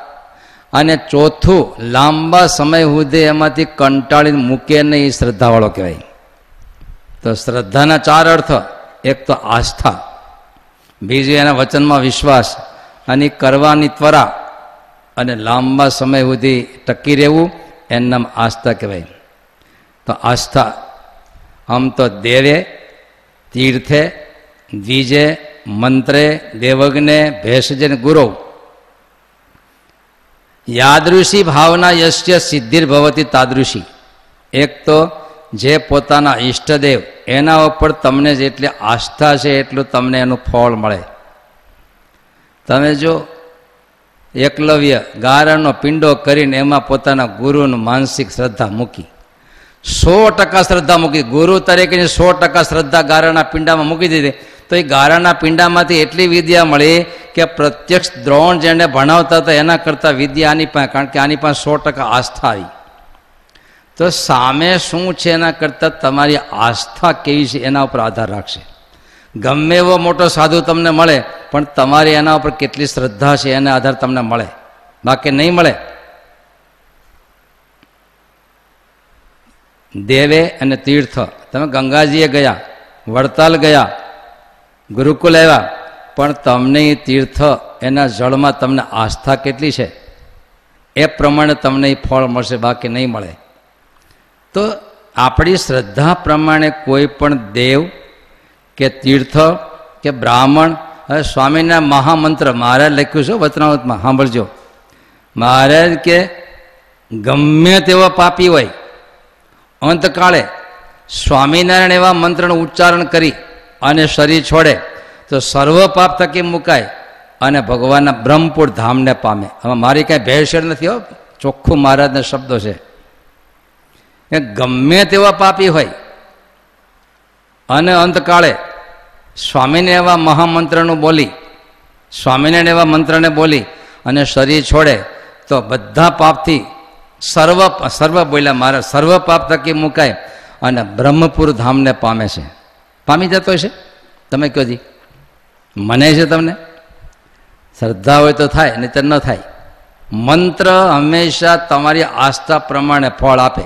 અને ચોથું, લાંબા સમય સુધી એમાંથી કંટાળીને મૂકે નહીં, એ શ્રદ્ધાવાળો કહેવાય. તો શ્રદ્ધાના ચાર અર્થ. એક તો આસ્થા. બીજું એના વચનમાં વિશ્વાસ. અને કરવાની ત્વરા. અને લાંબા સમય સુધી ટકી રહેવું, એનું નામ આસ્થા કહેવાય. તો આસ્થા. આમ તો દેવે, તીર્થે દ્વિજે મંત્રે દેવજ્ઞે ભેષજે ગુરો યાદૃશી ભાવના યશ્ય સિદ્ધિર ભવતી તાદૃશી. એક તો જે પોતાના ઈષ્ટદેવ એના ઉપર તમને જેટલી આસ્થા છે એટલું તમને એનું ફળ મળે. તમે જો એકલવ્ય ગારાનો પિંડો કરીને એમાં પોતાના ગુરુનું માનસિક શ્રદ્ધા મૂકી, સો ટકા શ્રદ્ધા મૂકી, ગુરુ તરીકેની સો ટકા શ્રદ્ધા ગારાના પિંડામાં મૂકી દીધી તો એ ગારાના પિંડામાંથી એટલી વિદ્યા મળી કે પ્રત્યક્ષ દ્રોણ જેને ભણાવતા હતા, એના કરતાં વિદ્યા આની પાસે કારણ કે આની પાસે સો ટકા આસ્થા આવી. તો સામે શું છે એના કરતાં તમારી આસ્થા કેવી છે એના ઉપર આધાર રાખશે. ગમે એવો મોટો સાધુ તમને મળે, પણ તમારી એના ઉપર કેટલી શ્રદ્ધા છે એના આધાર તમને મળે. બાકી નહીં મળે. દેવે અને તીર્થ. તમે ગંગાજીએ ગયા, વડતાલ ગયા ગુરુકુલ આવ્યા, પણ તમને તીર્થ એના જળમાં તમને આસ્થા કેટલી છે? એ પ્રમાણે તમને ફળ મળશે, બાકી નહીં મળે. તો આપણી શ્રદ્ધા પ્રમાણે કોઈ પણ દેવ કે તીર્થ કે બ્રાહ્મણ, હવે સ્વામીના મહામંત્ર મહારાજ લખ્યું છે વચનાવતમાં સાંભળજો. મહારાજ કે ગમે તેવા પાપી હોય. અંતકાળે સ્વામિનારાયણ એવા મંત્રનું ઉચ્ચારણ કરી અને શરીર છોડે, તો સર્વ પાપ થકી મુકાય અને ભગવાનના બ્રહ્મપુર ધામને પામે. હવે મારી કાંઈ ભેળસેળ નથી હો, ચોખ્ખું મહારાજના શબ્દો છે. કે ગમે તેવા પાપી હોય, અને અંતકાળે સ્વામીને એવા મહામંત્રનું બોલી સ્વામિનારાયણ એવા મંત્રને બોલી અને શરીર છોડે, તો બધા પાપથી સર્વ સર્વ બોલ્યા મારા, સર્વ પાપ થકી મુકાય અને બ્રહ્મપુર ધામને પામે છે. પામી જતો છે તમે કહો જી. મને છે તમને? શ્રદ્ધા હોય તો થાય નહીં ન થાય. મંત્ર હંમેશા તમારી આસ્થા પ્રમાણે ફળ આપે.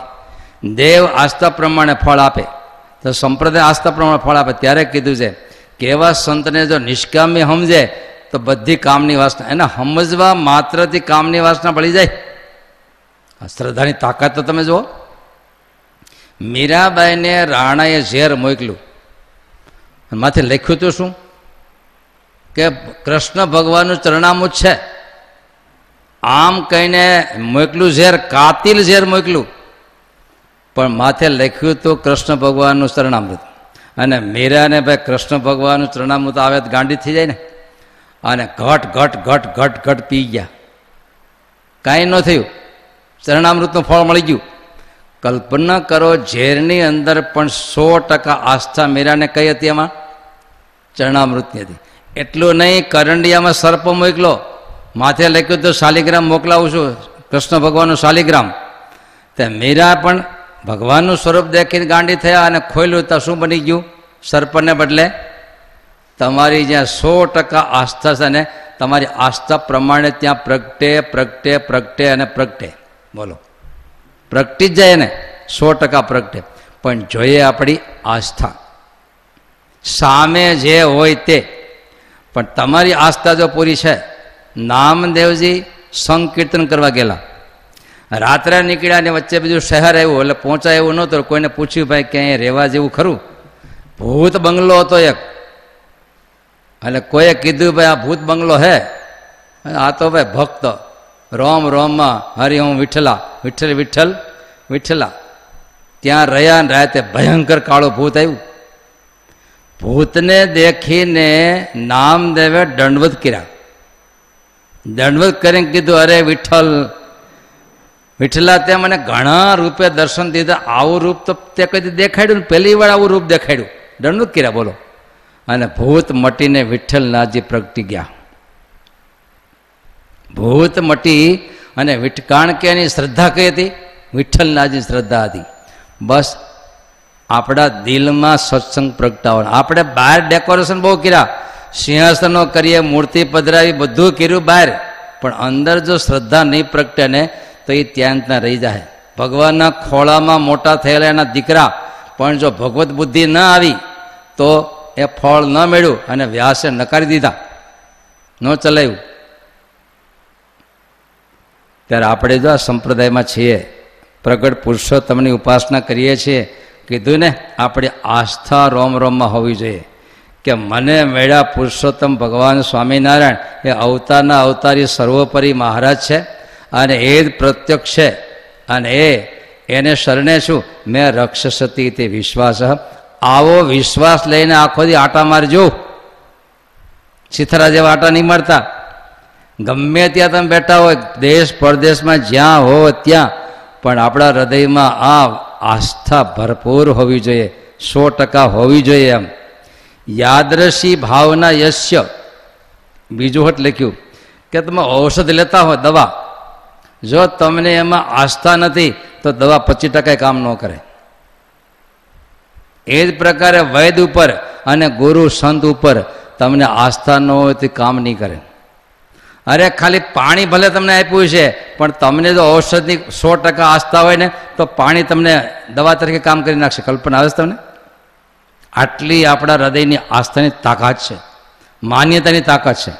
દેવ આસ્થા પ્રમાણે ફળ આપે. તો સંપ્રદાય આસ્થા પ્રમાણે ફળ આપે. ત્યારે કીધું છે કે એવા સંતને જો નિષ્કામી સમજે, તો બધી કામની વાસના, એને સમજવા માત્રથી કામની વાસના પડી જાય. શ્રદ્ધાની તાકાત તો તમે જુઓ. મીરાબાઈને રાણાએ ઝેર મોકલ્યું. માથે લખ્યું તો શું? કે કૃષ્ણ ભગવાનનું ચરણામું છે. આમ કહીને મોકલું ઝેર, કાતિલ ઝેર મોકલું. પણ માથે લખ્યું તો કૃષ્ણ ભગવાનનું ચરણામૃત. અને મીરાને ભાઈ કૃષ્ણ ભગવાનનું ચરણામૃત આવે તો ગાંડી થઈ જાય ને. અને ઘટ ઘટ ઘટ ઘટ ઘટ પી ગયા. કાંઈ ન થયું. ચરણામૃતનું ફળ મળી ગયું. કલ્પના કરો, ઝેરની અંદર પણ સો ટકા આસ્થા મીરાને કઈ હતી એમાં ચરણામૃતની હતી. એટલું નહીં, કરંડિયામાં સર્પ મોકલો. માથે લખ્યું તો શાલિગ્રામ મોકલાવું છું. કૃષ્ણ ભગવાનનું શાલિગ્રામ. તે મીરા પણ ભગવાનનું સ્વરૂપ દેખીને ગાંડી થયા અને ખોલ્યું તો શું બની ગયું? સર્પને બદલે તમારી જ્યાં સો ટકા આસ્થા છે ને, તમારી આસ્થા પ્રમાણે ત્યાં પ્રગટે પ્રગટે પ્રગટે અને પ્રગટે. બોલો. પ્રગટી જ જાય ને, સો ટકા પ્રગટે. પણ જોઈએ આપણી આસ્થા. સામે જે હોય તે. પણ તમારી આસ્થા જો પૂરી છે, નામદેવજી સંકીર્તન કરવા ગયેલા. રાત્રે નીકળ્યા ને વચ્ચે બીજું શહેર આવ્યું, એટલે પહોંચાય એવું નહોતું કોઈને પૂછ્યું, ભાઈ કે અહીંયા રહેવા જેવું ખરું? ભૂત બંગલો હતો એક. એટલે કોઈએ કીધું, ભાઈ, આ ભૂત બંગલો હે. આ તો, ભાઈ, ભક્ત. રોમ રોમમાં હરિ ઓમ વિઠ્ઠલા, વિઠ્ઠલ વિઠ્ઠલ, વિઠ્ઠલા. ત્યાં રહ્યા ને રાતે ભયંકર કાળો ભૂત આવ્યું. ભૂતને દેખીને નામદેવે દંડવત કર્યા. દંડવત કરીને કીધું, અરે વિઠ્ઠલ, વિઠ્ઠલા તે મને ઘણા રૂપે દર્શન દીધા. આવું રૂપ તો તે કદી દેખાડ્યું ને પહેલી વાર આવું રૂપ દેખાડ્યું. દંડવત કર્યા, બોલો. અને ભૂત મટીને વિઠ્ઠલનાથજી પ્રગટી ગયા. ભૂત મટી અને વિઠકાણ કે એની શ્રદ્ધા કઈ હતી? વિઠ્ઠલનાથની શ્રદ્ધા હતી. બસ આપણા દિલમાં સત્સંગ પ્રગટાવવાનો આપણે બહાર ડેકોરેશન બહુ કર્યા. સિંહાસનો કરીએ, મૂર્તિ પધરાવી, બધું કર્યું બહાર. પણ અંદર જો શ્રદ્ધા નહીં પ્રગટે ને, તો એ ત્યાં ત્યાં રહી જાય. ભગવાનના ખોળામાં મોટા થયેલા એના દીકરા. પણ જો ભગવત બુદ્ધિ ન આવી, તો એ ફળ ન મેળ્યું અને વ્યાસે નકારી દીધા. ન ચલાવ્યું. ત્યારે આપણે જો આ સંપ્રદાયમાં છીએ, પ્રગટ પુરુષોત્તમની ઉપાસના કરીએ છીએ, કીધું ને, આપણી આસ્થા રોમ રોમમાં હોવી જોઈએ. કે મને મેળ્યા પુરુષોત્તમ ભગવાન સ્વામિનારાયણ એ અવતારના અવતારી સર્વોપરી મહારાજ છે અને એ જ પ્રત્યક્ષ છે અને એ, એને શરણે છું, મેં રક્ષસતી તે વિશ્વાસ. આવો વિશ્વાસ લઈને આખો દી આટા મારજો. ચિથરા જેવા આટા નહીં મળતા ગમે ત્યાં તમે બેઠા હોય, દેશ પરદેશમાં જ્યાં હો ત્યાં, પણ આપણા હૃદયમાં આ આસ્થા ભરપૂર હોવી જોઈએ, સો ટકા હોવી જોઈએ એમ. યાદરશી ભાવના યશ્ય. બીજું હટ લખ્યું કે તમે ઔષધ લેતા હો દવા, જો તમને એમાં આસ્થા નથી, તો દવા પચીસ ટકા કામ ન કરે. એ જ પ્રકારે વૈદ ઉપર અને ગુરુ સંત ઉપર તમને આસ્થા ન હોય તો કામ નહીં કરે. અરે ખાલી પાણી ભલે તમને આપ્યું છે, પણ તમને જો ઔષધની સો ટકા આસ્થા હોય ને, તો પાણી તમને દવા તરીકે કામ કરી નાખશે. કલ્પના આવે છે તમને? આટલી આપણા હૃદયની આસ્થાની તાકાત છે. માન્યતાની તાકાત છે.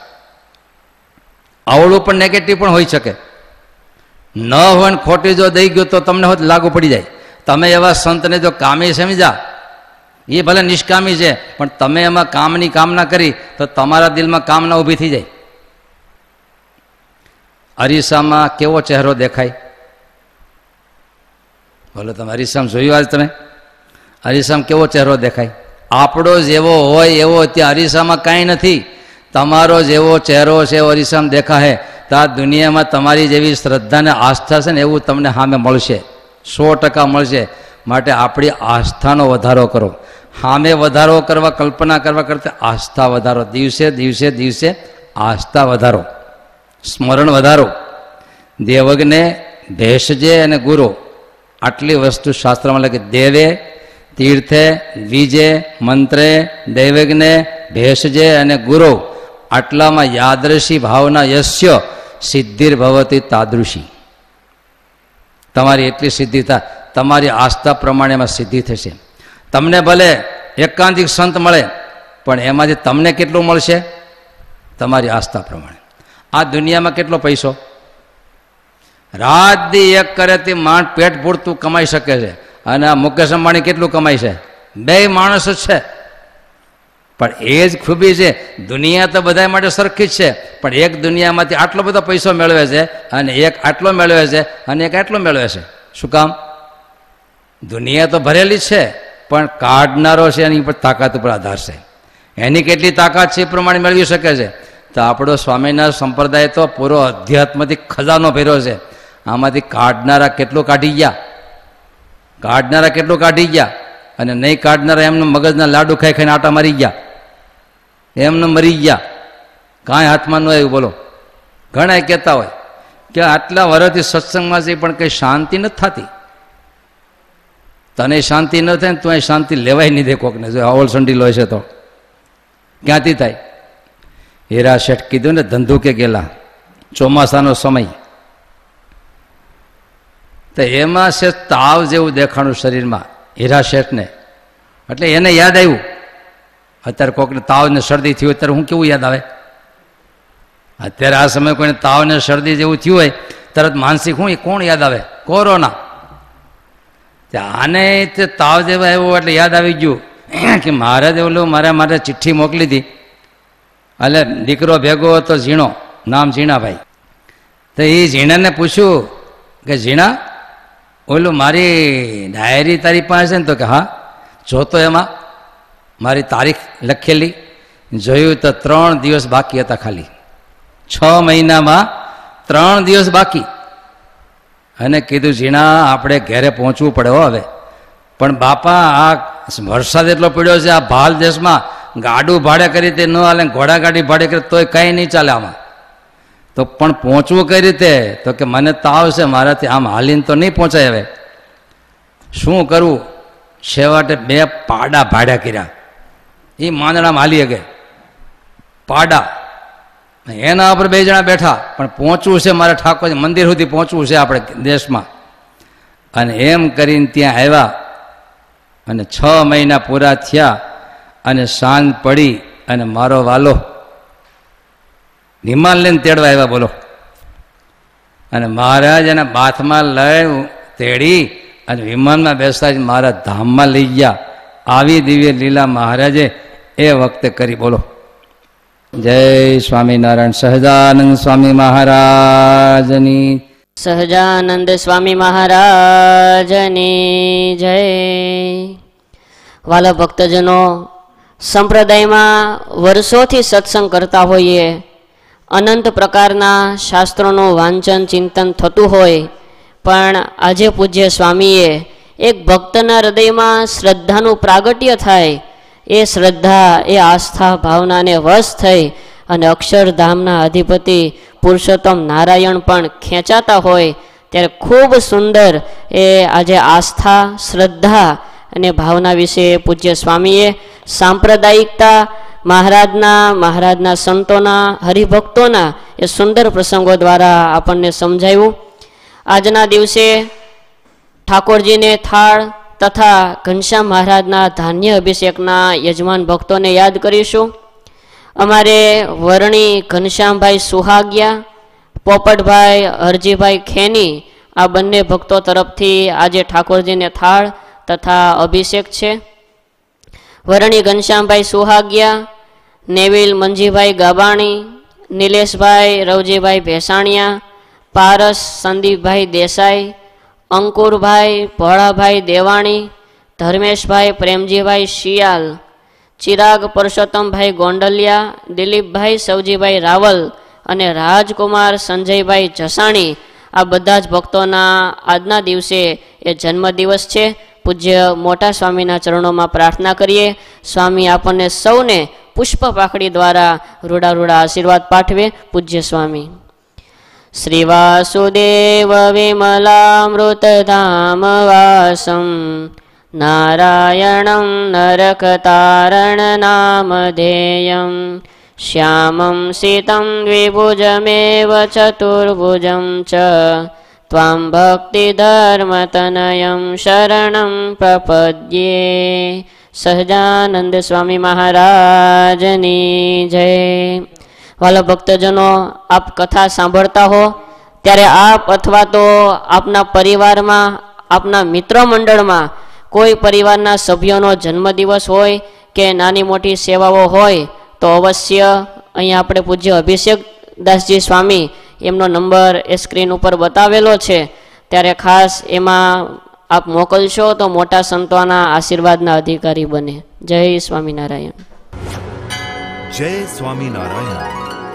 આવડું પણ નેગેટિવ પણ હોઈ શકે. ન હોય ને ખોટી જો દઈ ગયો તો તમને હોત લાગુ પડી જાય. તમે એવા સંતને જો કામી સમજા એ ભલે નિષ્કામી છે, પણ તમે એમાં કામની કામના કરી, તો તમારા દિલમાં કામના ઊભી થઈ જાય. અરીસામાં કેવો ચહેરો દેખાય? બોલો તમે અરીસામાં જોયું આજ તમે. અરીસામાં કેવો ચહેરો દેખાય? આપણો જેવો હોય એવો ત્યાં અરીસામાં કાંઈ નથી. તમારો જેવો ચહેરો છે એવો અરીસામાં દેખાશે. તો આ દુનિયામાં તમારી જેવી શ્રદ્ધા ને આસ્થા છે ને એવું તમને સામે મળશે. સો ટકા મળશે. માટે આપણી આસ્થાનો વધારો કરો. સામે વધારો કરવા, કલ્પના કરવા કરતાં આસ્થા વધારો. દિવસે દિવસે દિવસે આસ્થા વધારો. સ્મરણ વધારો. દેવજ્ઞ ભેષજે અને ગુરુ. આટલી વસ્તુ શાસ્ત્રમાં લખી, દેવે, તીર્થે, વિજે, મંત્રે દૈવજ્ઞે ભેષજે અને ગુરુ. આટલામાં યાદૃશી ભાવના યશ્ય સિદ્ધિર ભવતી તાદૃશી. તમારી એટલી સિદ્ધિ થાય તમારી આસ્થા પ્રમાણે એમાં સિદ્ધિ થશે. તમને ભલે એકાંતિક સંત મળે, પણ એમાંથી તમને કેટલું મળશે? તમારી આસ્થા પ્રમાણે. આ દુનિયામાં કેટલો પૈસો? રાત દી એક કરે તે માંડ પેટ પૂરતું કમાઈ શકે છે. અને આ મુકેશ અંબાણી કેટલું કમાય છે? બે માણસ જ છે. પણ એ જ ખૂબી છે, દુનિયા તો બધા માટે સરખી જ છે, પણ એક દુનિયામાંથી આટલો બધો પૈસો મેળવે છે, અને એક આટલો મેળવે છે, અને એક આટલો મેળવે છે. શું કામ? દુનિયા તો ભરેલી છે, પણ કાઢનારો છે એની પર તાકાત ઉપર આધાર છે. એની કેટલી તાકાત છે એ પ્રમાણે મેળવી શકે છે. તો આપણો સ્વામિનારાયણ સંપ્રદાય તો પૂરો અધ્યાત્મથી ખજાનો ભર્યો છે. આમાંથી કાઢનારા કેટલું કાઢી ગયા? કાઢનારા કેટલું કાઢી ગયા? અને નહીં કાઢનારા એમને મગજના લાડુ ખાઈ ખાઈને આટા મારી ગયા. એમને મરી ગયા. કાંઈ હાથમાં ન આવ્યું બોલો. ઘણા કહેતા હોય કે આટલા વર્ષથી સત્સંગમાં છે, પણ કંઈ શાંતિ નથી થતી. તને શાંતિ ન થાય ને તું શાંતિ લેવાય નહીં દે કોકને. જો અવળ લો છે તો. ક્યાંથી થાય? હીરા શેઠ કીધું ને ધંધુકે ગયેલા ચોમાસાનો સમય. તો એમાં છે તાવ જેવું દેખાણું શરીરમાં હીરા શેઠને એટલે એને યાદ આવ્યું. અત્યારે કોકને તાવને શરદી થયું, અત્યારે હું કેવું યાદ આવે? અત્યારે આ સમયે કોઈને તાવને શરદી જેવું થયું હોય, તરત માનસિક હું, એ કોણ યાદ આવે? કોરોના. આને તે તાવ જેવા આવ્યો એટલે યાદ આવી ગયું કે મહારાજ ઓલું મારે મારે ચિઠ્ઠી મોકલી હતી. એટલે દીકરો ભેગો હતો ઝીણો, નામ ઝીણાભાઈ. તો એ ઝીણાને પૂછ્યું કે, ઝીણા, ઓલું મારી ડાયરી તારી પાસે છે ને? તો કે, હા. જોતો એમાં મારી તારીખ લખેલી, જોયું તો ત્રણ દિવસ બાકી હતા ખાલી. છ મહિનામાં ત્રણ દિવસ બાકી. અને કીધું, ઝીણા, આપણે ઘેરે પહોંચવું પડે હવે. પણ બાપા, આ વરસાદ એટલો પડ્યો છે, આ ભાલ દેશમાં ગાડું ભાડે કરી તે ન હાલે ઘોડા ગાડી ભાડે કરી તોય કંઈ નહીં ચાલે આમાં. તો પણ પહોંચવું કઈ રીતે? તો કે મને તાવ છે મારાથી આમ હાલીને તો નહીં પહોંચાય હવે. શું કરવું છેવટે બે પાડા ભાડ્યા કર્યા. એ માંદડામાં હાલી શકે. પાડા. એના ઉપર બે જણા બેઠા. પણ પહોંચવું છે મારે ઠાકોર મંદિર સુધી પહોંચવું છે આપણે દેશમાં. અને એમ કરીને ત્યાં આવ્યા. અને છ મહિના પૂરા થયા. અને સાંજ પડી અને મારો વાલો વિમાન લઈને તેડવા આવ્યા, બોલો. અને મહારાજ એના બાથમાં લઈ તેડી અને વિમાનમાં બેસતા જ મારા ધામમાં લઈ ગયા. આવી દિવ્ય લીલા મહારાજે એ વખતે કરી, બોલો. જય સ્વામિનારાયણ. સહજાનંદ સ્વામી મહારાજની. સહજાનંદ સ્વામી મહારાજની જય. વાલા ભક્તજનો સંપ્રદાયમાં વર્ષોથી સત્સંગ કરતા હોઈએ, અનંત પ્રકારના શાસ્ત્રોનું વાંચન, ચિંતન થતું હોય, પણ આજે પૂજ્ય સ્વામીએ એક ભક્તના હૃદયમાં શ્રદ્ધાનું પ્રાગટ્ય થાય, એ શ્રદ્ધા, એ આસ્થા ભાવનાને વશ થઈ અને અક્ષરધામના અધિપતિ પુરુષોત્તમ નારાયણ પણ ખેંચાતા હોય, ત્યારે ખૂબ સુંદર એ આજે આસ્થા, શ્રદ્ધા અને ભાવના વિશે પૂજ્ય સ્વામીએ સાંપ્રદાયિકતા મહારાજના મહારાજના સંતોના, હરિભક્તોના એ સુંદર પ્રસંગો દ્વારા આપણને સમજાવ્યું આજના દિવસે ઠાકોરજીને થાળ તથા ઘનશ્યામ મહારાજના ધાન્ય અભિષેકના યજમાન ભક્તોને યાદ કરીશું. અમારે વરણી ઘનશ્યામભાઈ સુહાગિયા, પોપટભાઈ હરજીભાઈ ખેની, આ બંને ભક્તો તરફથી આજે ઠાકોરજીને થાળ તથા અભિષેક છે. વરણી ઘનશ્યામભાઈ સુહાગિયા, નેવિલ મંજીભાઈ ગાબાણી, નિલેશભાઈ રવજીભાઈ ભેસાણિયા, પારસ સંદીપભાઈ દેસાઈ, અંકુરભાઈ ભોળાભાઈ દેવાણી, ધર્મેશભાઈ પ્રેમજીભાઈ શિયાલ, ચિરાગ પરસોત્તમભાઈ ગોંડલિયા, દિલીપભાઈ સવજીભાઈ રાવલ અને રાજકુમાર સંજયભાઈ જસાણી આ બધા જ ભક્તોના આજના દિવસે એ જન્મદિવસ છે. પૂજ્ય મોટા સ્વામીના ચરણોમાં પ્રાર્થના કરીએ. સ્વામી આપણને સૌને પુષ્પ પાખડી દ્વારા રૂડા રૂડા આશીર્વાદ પાઠવે. પૂજ્ય સ્વામી. શ્રીવાસુદેવ વિમલામૃતધામ વાસમ. નારાયણં નરકતારણનામધેયં શ્યામં સીतं દ્વિભુજમેવ ચતુર્ભુજं ચ. ભક્તિધર્મતનયં શરણમ પ્રપદ્યે સહજાનંદ સ્વામી મહારાજની જય વાલા ભક્તજનો આપ કથા સાંભળતા હો ત્યારે આપ અથવા તો આપના પરિવારમાં આપના મિત્ર મંડળમાં કોઈ પરિવારના સભ્યોનો જન્મદિવસ હોય કે નાની મોટી સેવાઓ હોય તો અવશ્ય અહીંયા આપણે પૂજ્ય અભિષેક દાસજી સ્વામી એમનો નંબર એ સ્ક્રીન ઉપર બતાવેલો છે. ત્યારે ખાસ એમાં આપ મોકલશો તો મોટા સંતોના આશીર્વાદના અધિકારી બને. જય સ્વામિનારાયણ. જય સ્વામિનારાયણ.